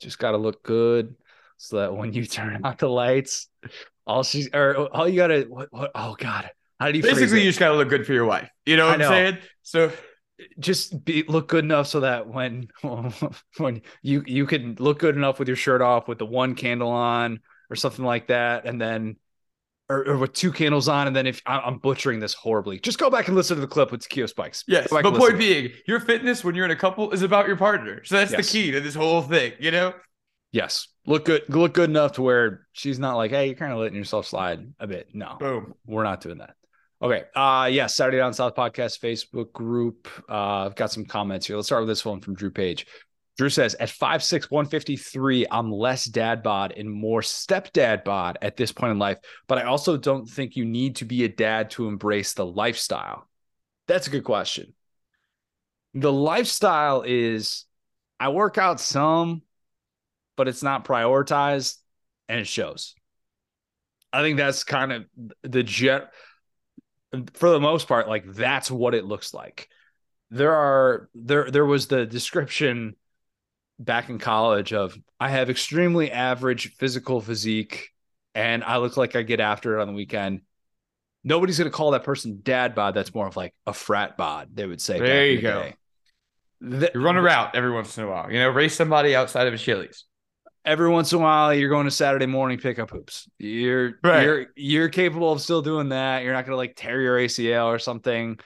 Just got to look good, so that when you turn out the lights, all she's or all you gotta what, what oh god, how did you basically you just gotta look good for your wife? You know what I am saying? So just be look good enough so that when when you you can look good enough with your shirt off with the one candle on or something like that and then or, or with two candles on and then if I'm butchering this horribly. Just go back and listen to the clip with Keo Spikes. Yes but point being your fitness when you're in a couple is about your partner. So that's yes. the key to this whole thing you know? Yes. Look good look good enough to where she's not like hey you're kind of letting yourself slide a bit. No. Boom. We're not doing that Okay. Uh yeah, Saturday Down South podcast Facebook group. Uh I've got some comments here. Let's start with this one from Drew Page. Drew says at 5'6, 153, I'm less dad bod and more stepdad bod at this point in life, but I also don't think you need to be a dad to embrace the lifestyle. That's a good question. The lifestyle is I work out some, but it's not prioritized and it shows. I think that's kind of the jet for the most part, like that's what it looks like. There are there there was the description back in college of I have extremely average physical physique and I look like I get after it on the weekend. Nobody's gonna call that person dad bod. That's more of like a frat bod, they would say. There you go. The, you run a route every once in a while, you know, race somebody outside of a Chili's every once in a while you're going to Saturday morning pickup hoops. You're right. you're you're capable of still doing that. You're not gonna like tear your ACL or something.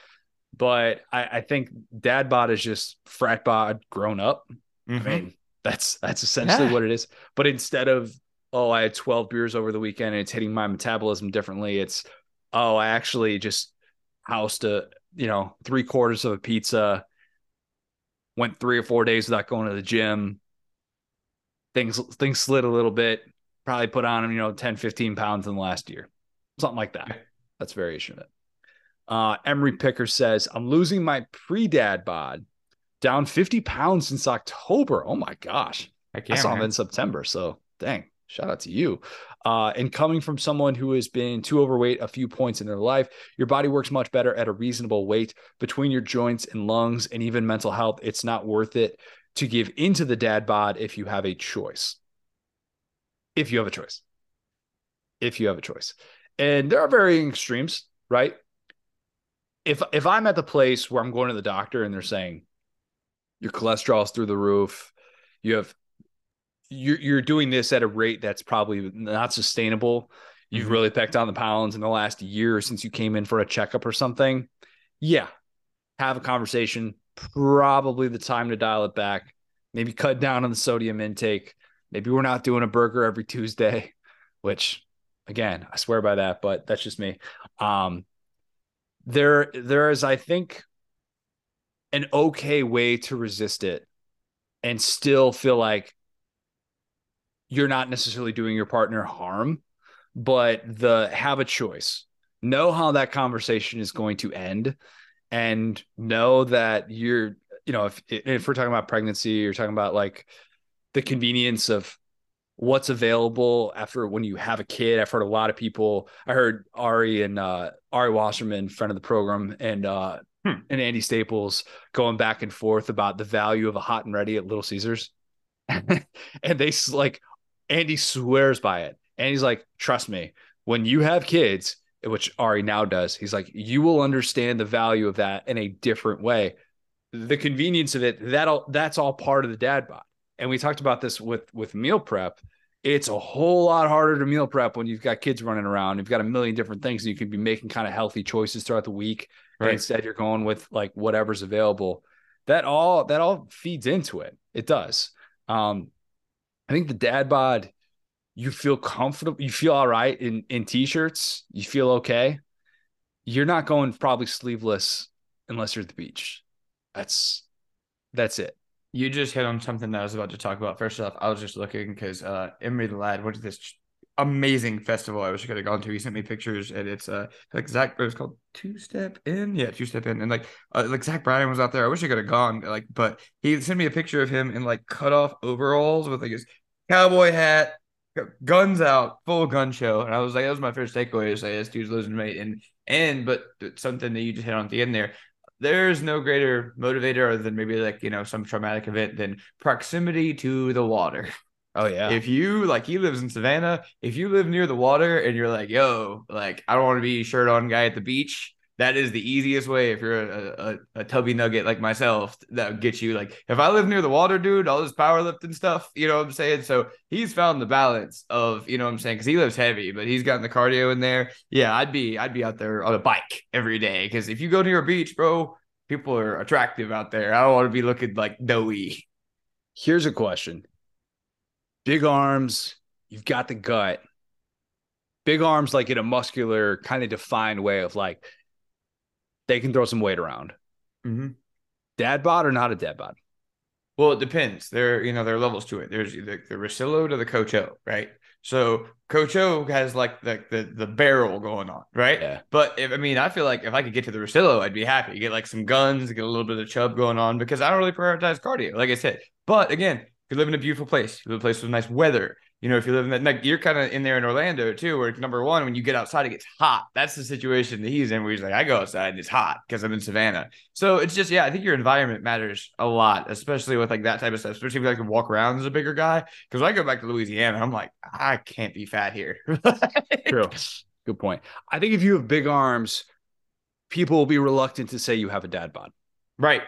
But I, I think dad bod is just frat bod grown up. Mm-hmm. I mean, that's that's essentially yeah. what it is. But instead of oh, I had 12 beers over the weekend and it's hitting my metabolism differently, it's oh, I actually just housed a you know three quarters of a pizza, went three or four days without going to the gym, things things slid a little bit. Probably put on you know 10, 15 pounds in the last year, something like that. That's variation of it. Uh, Emery Picker says, I'm losing my pre dad bod down 50 pounds since October. Oh my gosh. I, I saw him in September. So dang, shout out to you. Uh, and coming from someone who has been too overweight a few points in their life, your body works much better at a reasonable weight between your joints and lungs and even mental health. It's not worth it to give into the dad bod if you have a choice. If you have a choice. If you have a choice. And there are varying extremes, right? If if I'm at the place where I'm going to the doctor and they're saying your cholesterol's through the roof, you have you're you're doing this at a rate that's probably not sustainable. You've mm-hmm. really packed on the pounds in the last year since you came in for a checkup or something. Yeah, have a conversation. Probably the time to dial it back. Maybe cut down on the sodium intake. Maybe we're not doing a burger every Tuesday, which again, I swear by that, but that's just me. Um, there, there is, I think, an okay way to resist it and still feel like you're not necessarily doing your partner harm, but the have a choice. Know how that conversation is going to end and know that you're, you know, if if we're talking about pregnancy, you're talking about like the convenience of what's available after when you have a kid. I've heard a lot of people. I heard Ari and uh, Ari Wasserman, friend of the program, and uh, hmm. and Andy Staples going back and forth about the value of a hot and ready at Little Caesars, and they like Andy swears by it. And he's like, trust me, when you have kids, which Ari now does, he's like, you will understand the value of that in a different way. The convenience of it, that'll that's all part of the dad bod. And we talked about this with with meal prep. It's a whole lot harder to meal prep when you've got kids running around. You've got a million different things, and you can be making kind of healthy choices throughout the week. Right. instead, you're going with like whatever's available. That all that all feeds into it. It does. Um, I think the dad bod, you feel comfortable, you feel all right in in t-shirts, you feel okay. You're not going probably sleeveless unless you're at the beach. That's that's it. You just hit on something that I was about to talk about. First off, I was just looking because uh Emery the lad went to this amazing festival. I wish I could have gone to. He sent me pictures, and it's uh like Zach. It was called Two Step Inn. Yeah, Two Step Inn, and like uh, like Zach Bryan was out there. I wish I could have gone. Like, but he sent me a picture of him in like cut off overalls with like his cowboy hat, guns out, full gun show. And I was like, that was my first takeaway to say this dude's losing weight. And and but something that you just hit on at the end there. There's no greater motivator than maybe like you know some traumatic event than proximity to the water. Oh yeah. If you like he lives in Savannah, if you live near the water and you're like, yo, like I don't want to be shirt on guy at the beach, that is the easiest way if you're a, a, a tubby nugget like myself that gets you like if I live near the water, dude, all this powerlifting stuff, you know what I'm saying? So he's found the balance of, you know what I'm saying? Because he lives heavy, but he's gotten the cardio in there. Yeah, I'd be I'd be out there on a bike every day. Because if you go near a beach, bro, people are attractive out there. I don't want to be looking like doughy. Here's a question big arms, you've got the gut. Big arms, like in a muscular, kind of defined way of like they can throw some weight around. Mm-hmm. Dad bod or not a dad bod? Well, it depends. There, you know, there are levels to it. There's the, the Russillo to the Coach O, right? So Coach O has like the, the the barrel going on, right? Yeah. But if I mean, I feel like if I could get to the Russillo, I'd be happy. Get like some guns, get a little bit of chub going on because I don't really prioritize cardio, like I said. But again, you live in a beautiful place, you live in a place with nice weather. You know, if you live in that, like, you're kind of in there in Orlando too, where number one, when you get outside, it gets hot. That's the situation that he's in, where he's like, I go outside and it's hot because I'm in Savannah. So it's just, yeah, I think your environment matters a lot, especially with like that type of stuff, especially if you like to walk around as a bigger guy. Because when I go back to Louisiana, I'm like, I can't be fat here. True. Good point. I think if you have big arms, people will be reluctant to say you have a dad bod. Right.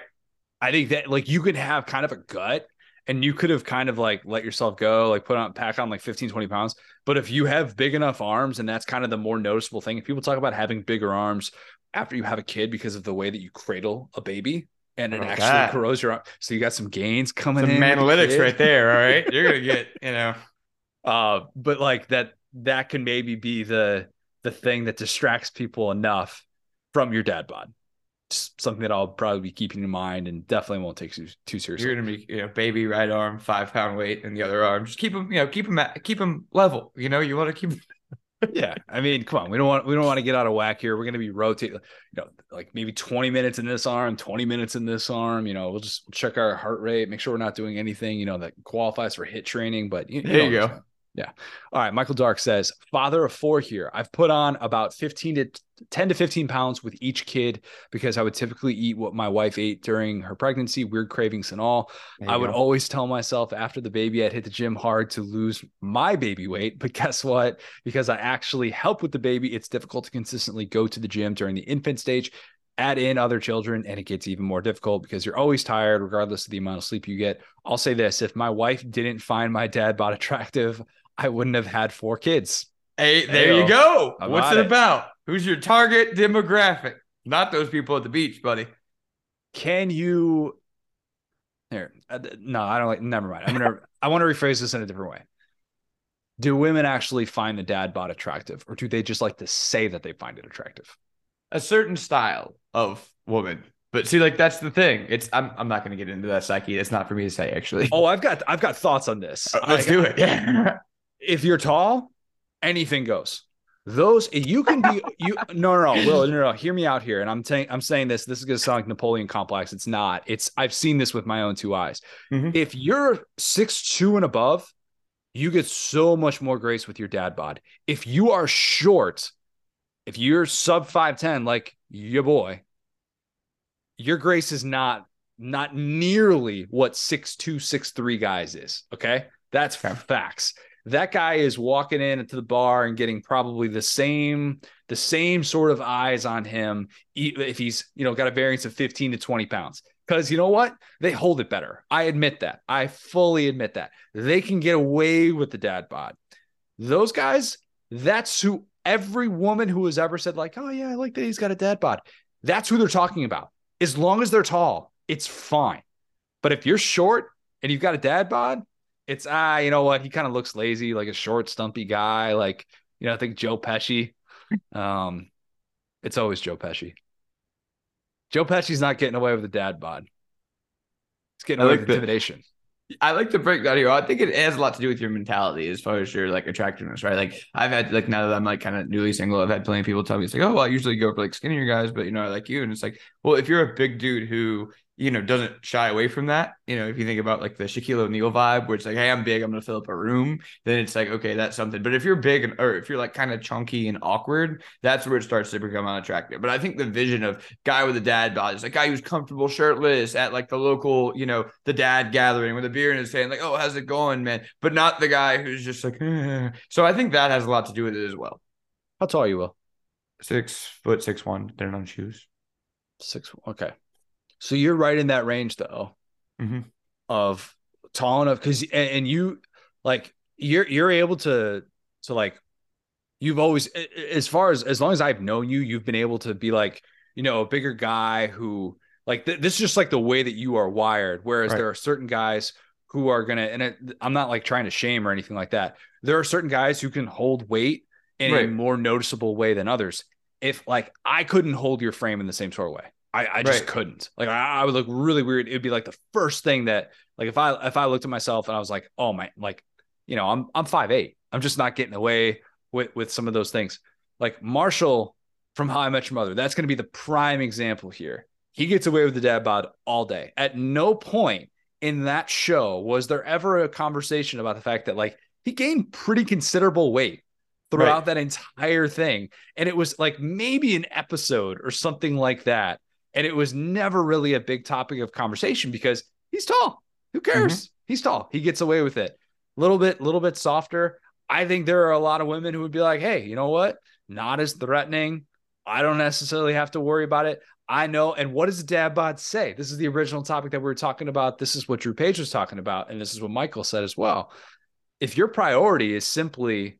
I think that like you could have kind of a gut and you could have kind of like let yourself go, like put on pack on like 15, 20 pounds. But if you have big enough arms, and that's kind of the more noticeable thing, if people talk about having bigger arms after you have a kid because of the way that you cradle a baby and it oh, actually God. corrodes your arm. So you got some gains coming some in. analytics right there. All right. You're gonna get, you know. Uh, but like that that can maybe be the the thing that distracts people enough from your dad bod something that I'll probably be keeping in mind and definitely won't take too, too seriously. You're gonna be, you know, baby right arm, five pound weight, and the other arm. Just keep them, you know, keep them, at, keep them level. You know, you want to keep. yeah, I mean, come on, we don't want we don't want to get out of whack here. We're gonna be rotating, you know, like maybe 20 minutes in this arm, 20 minutes in this arm. You know, we'll just check our heart rate, make sure we're not doing anything, you know, that qualifies for HIIT training. But you, there you, you go. Yeah. All right. Michael Dark says, father of four here. I've put on about 15 to 10 to 15 pounds with each kid because I would typically eat what my wife ate during her pregnancy, weird cravings and all. I would go. always tell myself after the baby, I'd hit the gym hard to lose my baby weight. But guess what? Because I actually help with the baby, it's difficult to consistently go to the gym during the infant stage add in other children and it gets even more difficult because you're always tired regardless of the amount of sleep you get i'll say this if my wife didn't find my dad bod attractive i wouldn't have had four kids hey there you go what's it, it about who's your target demographic not those people at the beach buddy can you here uh, no i don't like never mind i'm gonna i want to rephrase this in a different way do women actually find the dad bod attractive or do they just like to say that they find it attractive a certain style of woman. But see, like that's the thing. It's I'm I'm not going to get into that psyche. It's not for me to say actually. Oh, I've got I've got thoughts on this. Uh, let's do it. Yeah. If you're tall, anything goes. Those you can be you no no no Will no no hear me out here and I'm saying I'm saying this this is gonna sound like Napoleon complex it's not it's I've seen this with my own two eyes mm-hmm. if you're six two and above you get so much more grace with your dad bod if you are short if you're sub 5'10 like your boy, your grace is not not nearly what six two six three guys is. Okay. That's okay. facts. That guy is walking in into the bar and getting probably the same the same sort of eyes on him if he's you know got a variance of 15 to 20 pounds. Because you know what? They hold it better. I admit that. I fully admit that. They can get away with the dad bod. Those guys that's who every woman who has ever said like, "Oh yeah, I like that he's got a dad bod," that's who they're talking about. As long as they're tall, it's fine. But if you're short and you've got a dad bod, it's ah, you know what? He kind of looks lazy, like a short, stumpy guy. Like you know, I think Joe Pesci. Um, it's always Joe Pesci. Joe Pesci's not getting away with a dad bod. It's getting away like with the, intimidation. I like to break that here. I think it has a lot to do with your mentality as far as your like attractiveness, right? Like I've had like now that I'm like kind of newly single, I've had plenty of people tell me it's like, oh, well, I usually go for like skinnier guys, but you know, I like you. And it's like, well, if you're a big dude who you know, doesn't shy away from that. You know, if you think about like the Shaquille O'Neal vibe, where it's like, hey, I'm big, I'm gonna fill up a room, then it's like, okay, that's something. But if you're big and or if you're like kind of chunky and awkward, that's where it starts to become unattractive. But I think the vision of guy with a dad bod is a guy who's comfortable shirtless at like the local, you know, the dad gathering with a beer in his hand, like, oh, how's it going, man? But not the guy who's just like, eh. so I think that has a lot to do with it as well. How tall are you, Will? Six foot six one, depending on shoes. Six. Okay. So you're right in that range though mm-hmm. of tall enough because and, and you like you're you're able to to like you've always as far as as long as I've known you, you've been able to be like, you know, a bigger guy who like th- this is just like the way that you are wired. Whereas right. there are certain guys who are gonna, and it, I'm not like trying to shame or anything like that. There are certain guys who can hold weight in right. a more noticeable way than others. If like I couldn't hold your frame in the same sort of way, I, I just right. couldn't. Like I, I, would look really weird. It'd be like the first thing that like if I if I looked at myself and I was like, oh my, like, you know, I'm I'm five eight. I'm just not getting away with with some of those things. Like Marshall from How I Met Your Mother, that's going to be the prime example here. He gets away with the dad bod all day. At no point in that show was there ever a conversation about the fact that like he gained pretty considerable weight throughout right. that entire thing. And it was like maybe an episode or something like that and it was never really a big topic of conversation because he's tall. Who cares? Mm-hmm. He's tall. He gets away with it. A little bit, little bit softer. I think there are a lot of women who would be like, hey, you know what? Not as threatening. I don't necessarily have to worry about it. I know. And what does the dad bod say? This is the original topic that we were talking about. This is what Drew Page was talking about. And this is what Michael said as well. If your priority is simply,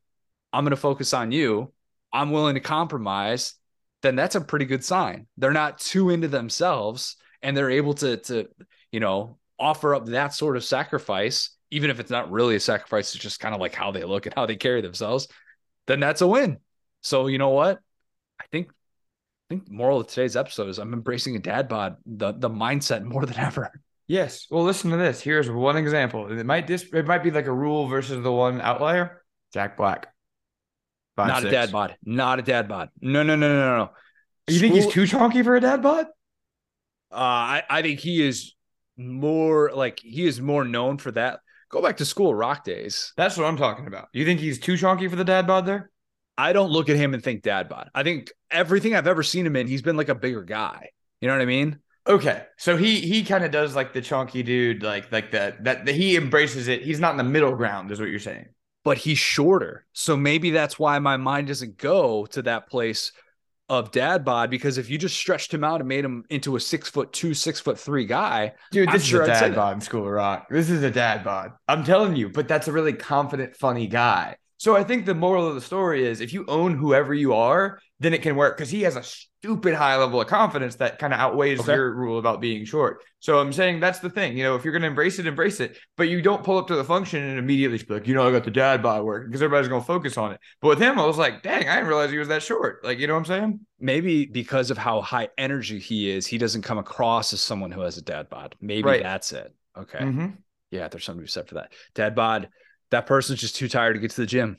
I'm going to focus on you, I'm willing to compromise then that's a pretty good sign. They're not too into themselves and they're able to to you know offer up that sort of sacrifice even if it's not really a sacrifice it's just kind of like how they look and how they carry themselves then that's a win. So you know what? I think i think moral of today's episode is i'm embracing a dad bod the the mindset more than ever. Yes. Well listen to this. Here's one example. It might this it might be like a rule versus the one outlier. Jack Black Five, not six. a dad bod. Not a dad bod. No, no, no, no, no. You think he's too chunky for a dad bod? Uh, I, I think he is more like he is more known for that Go back to school rock days. That's what I'm talking about. You think he's too chunky for the dad bod there? I don't look at him and think dad bod. I think everything I've ever seen him in, he's been like a bigger guy. You know what I mean? Okay, so he he kind of does like the chunky dude, like like that that he embraces it. He's not in the middle ground, is what you're saying. But he's shorter, so maybe that's why my mind doesn't go to that place of dad bod. Because if you just stretched him out and made him into a six foot two, six foot three guy, dude, this I'm is sure a dad bod in School of Rock. This is a dad bod. I'm telling you. But that's a really confident, funny guy. So I think the moral of the story is if you own whoever you are, then it can work because he has a stupid high level of confidence that kind of outweighs okay. your rule about being short. So I'm saying that's the thing. You know, if you're going to embrace it, embrace it, but you don't pull up to the function and immediately be like, you know, I got the dad bod work because everybody's going to focus on it. But with him, I was like, dang, I didn't realize he was that short. Like, you know what I'm saying? Maybe because of how high energy he is, he doesn't come across as someone who has a dad bod. Maybe right. that's it. Okay. Mm-hmm. Yeah, there's something to be said for that. Dad bod, that person's just too tired to get to the gym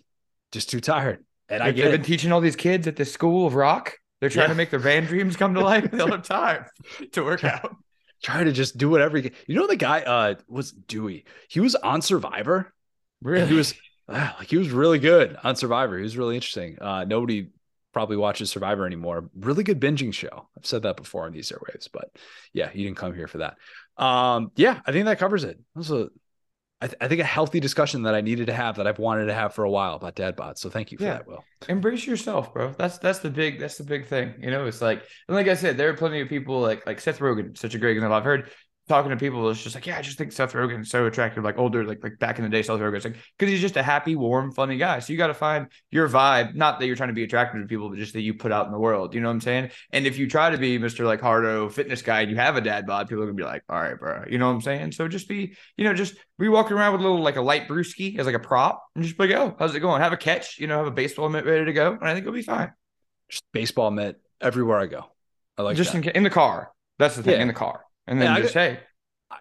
just too tired. And I get They've been teaching all these kids at the school of rock. They're trying yeah. to make their van dreams come to life. They'll have time to work out. Try to just do whatever you, you know. The guy uh was Dewey. He was on Survivor. Really? He was like he was really good on Survivor. He was really interesting. Uh, nobody probably watches Survivor anymore. Really good binging show. I've said that before on these airwaves, but yeah, he didn't come here for that. Um, yeah, I think that covers it. That was a I, th- I, think a healthy discussion that I needed to have that I've wanted to have for a while about dad bods. So thank you for yeah. that, Will. Embrace yourself, bro. That's that's the big that's the big thing. You know, it's like and like I said, there are plenty of people like like Seth Rogen, such a great example. I've heard talking to people, it's just like, yeah, I just think Seth Rogen is so attractive, like older, like like back in the day, Seth Rogen's like because he's just a happy, warm, funny guy. So you got to find your vibe. Not that you're trying to be attractive to people, but just that you put out in the world. You know what I'm saying? And if you try to be Mr. like Hardo fitness guy and you have a dad bod, people are gonna be like, all right, bro. You know what I'm saying? So just be, you know, just be walking around with a little like a light brewski as like a prop and just be like, oh, how's it going? Have a catch, you know, have a baseball mitt ready to go, and I think it'll be fine. Just baseball mitt everywhere I go. I like just in, in, the car. That's the thing yeah. in the car, and then yeah, just hey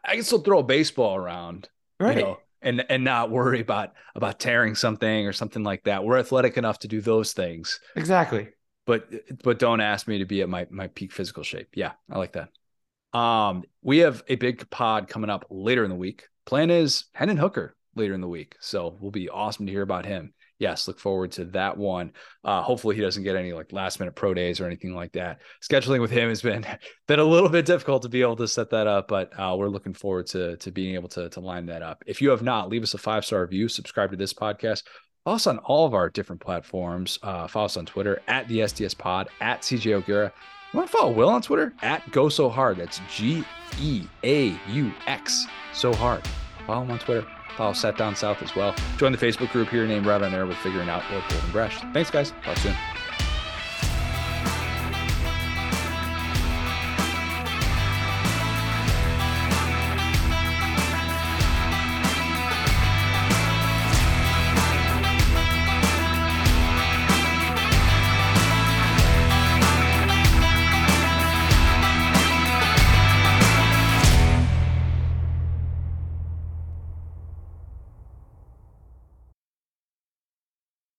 I can still throw a baseball around, right? You know, and and not worry about about tearing something or something like that. We're athletic enough to do those things. Exactly. But but don't ask me to be at my my peak physical shape. Yeah, I like that. Um, we have a big pod coming up later in the week. Plan is Hendon Hooker later in the week, so we'll be awesome to hear about him yes, look forward to that one. Uh, hopefully he doesn't get any like last minute pro days or anything like that. Scheduling with him has been been a little bit difficult to be able to set that up, but uh, we're looking forward to to being able to to line that up. If you have not, leave us a five star review, subscribe to this podcast. Follow us on all of our different platforms. Uh, follow us on Twitter at the SDS Pod at CJ O'Gara. You want to follow Will on Twitter at Go So Hard. That's G E A U X So Hard. Follow him on Twitter. Follow Saturday Down South as well. Join the Facebook group here named Right on Air with Figuring Out or Golden Brush. Thanks, guys. Talk soon.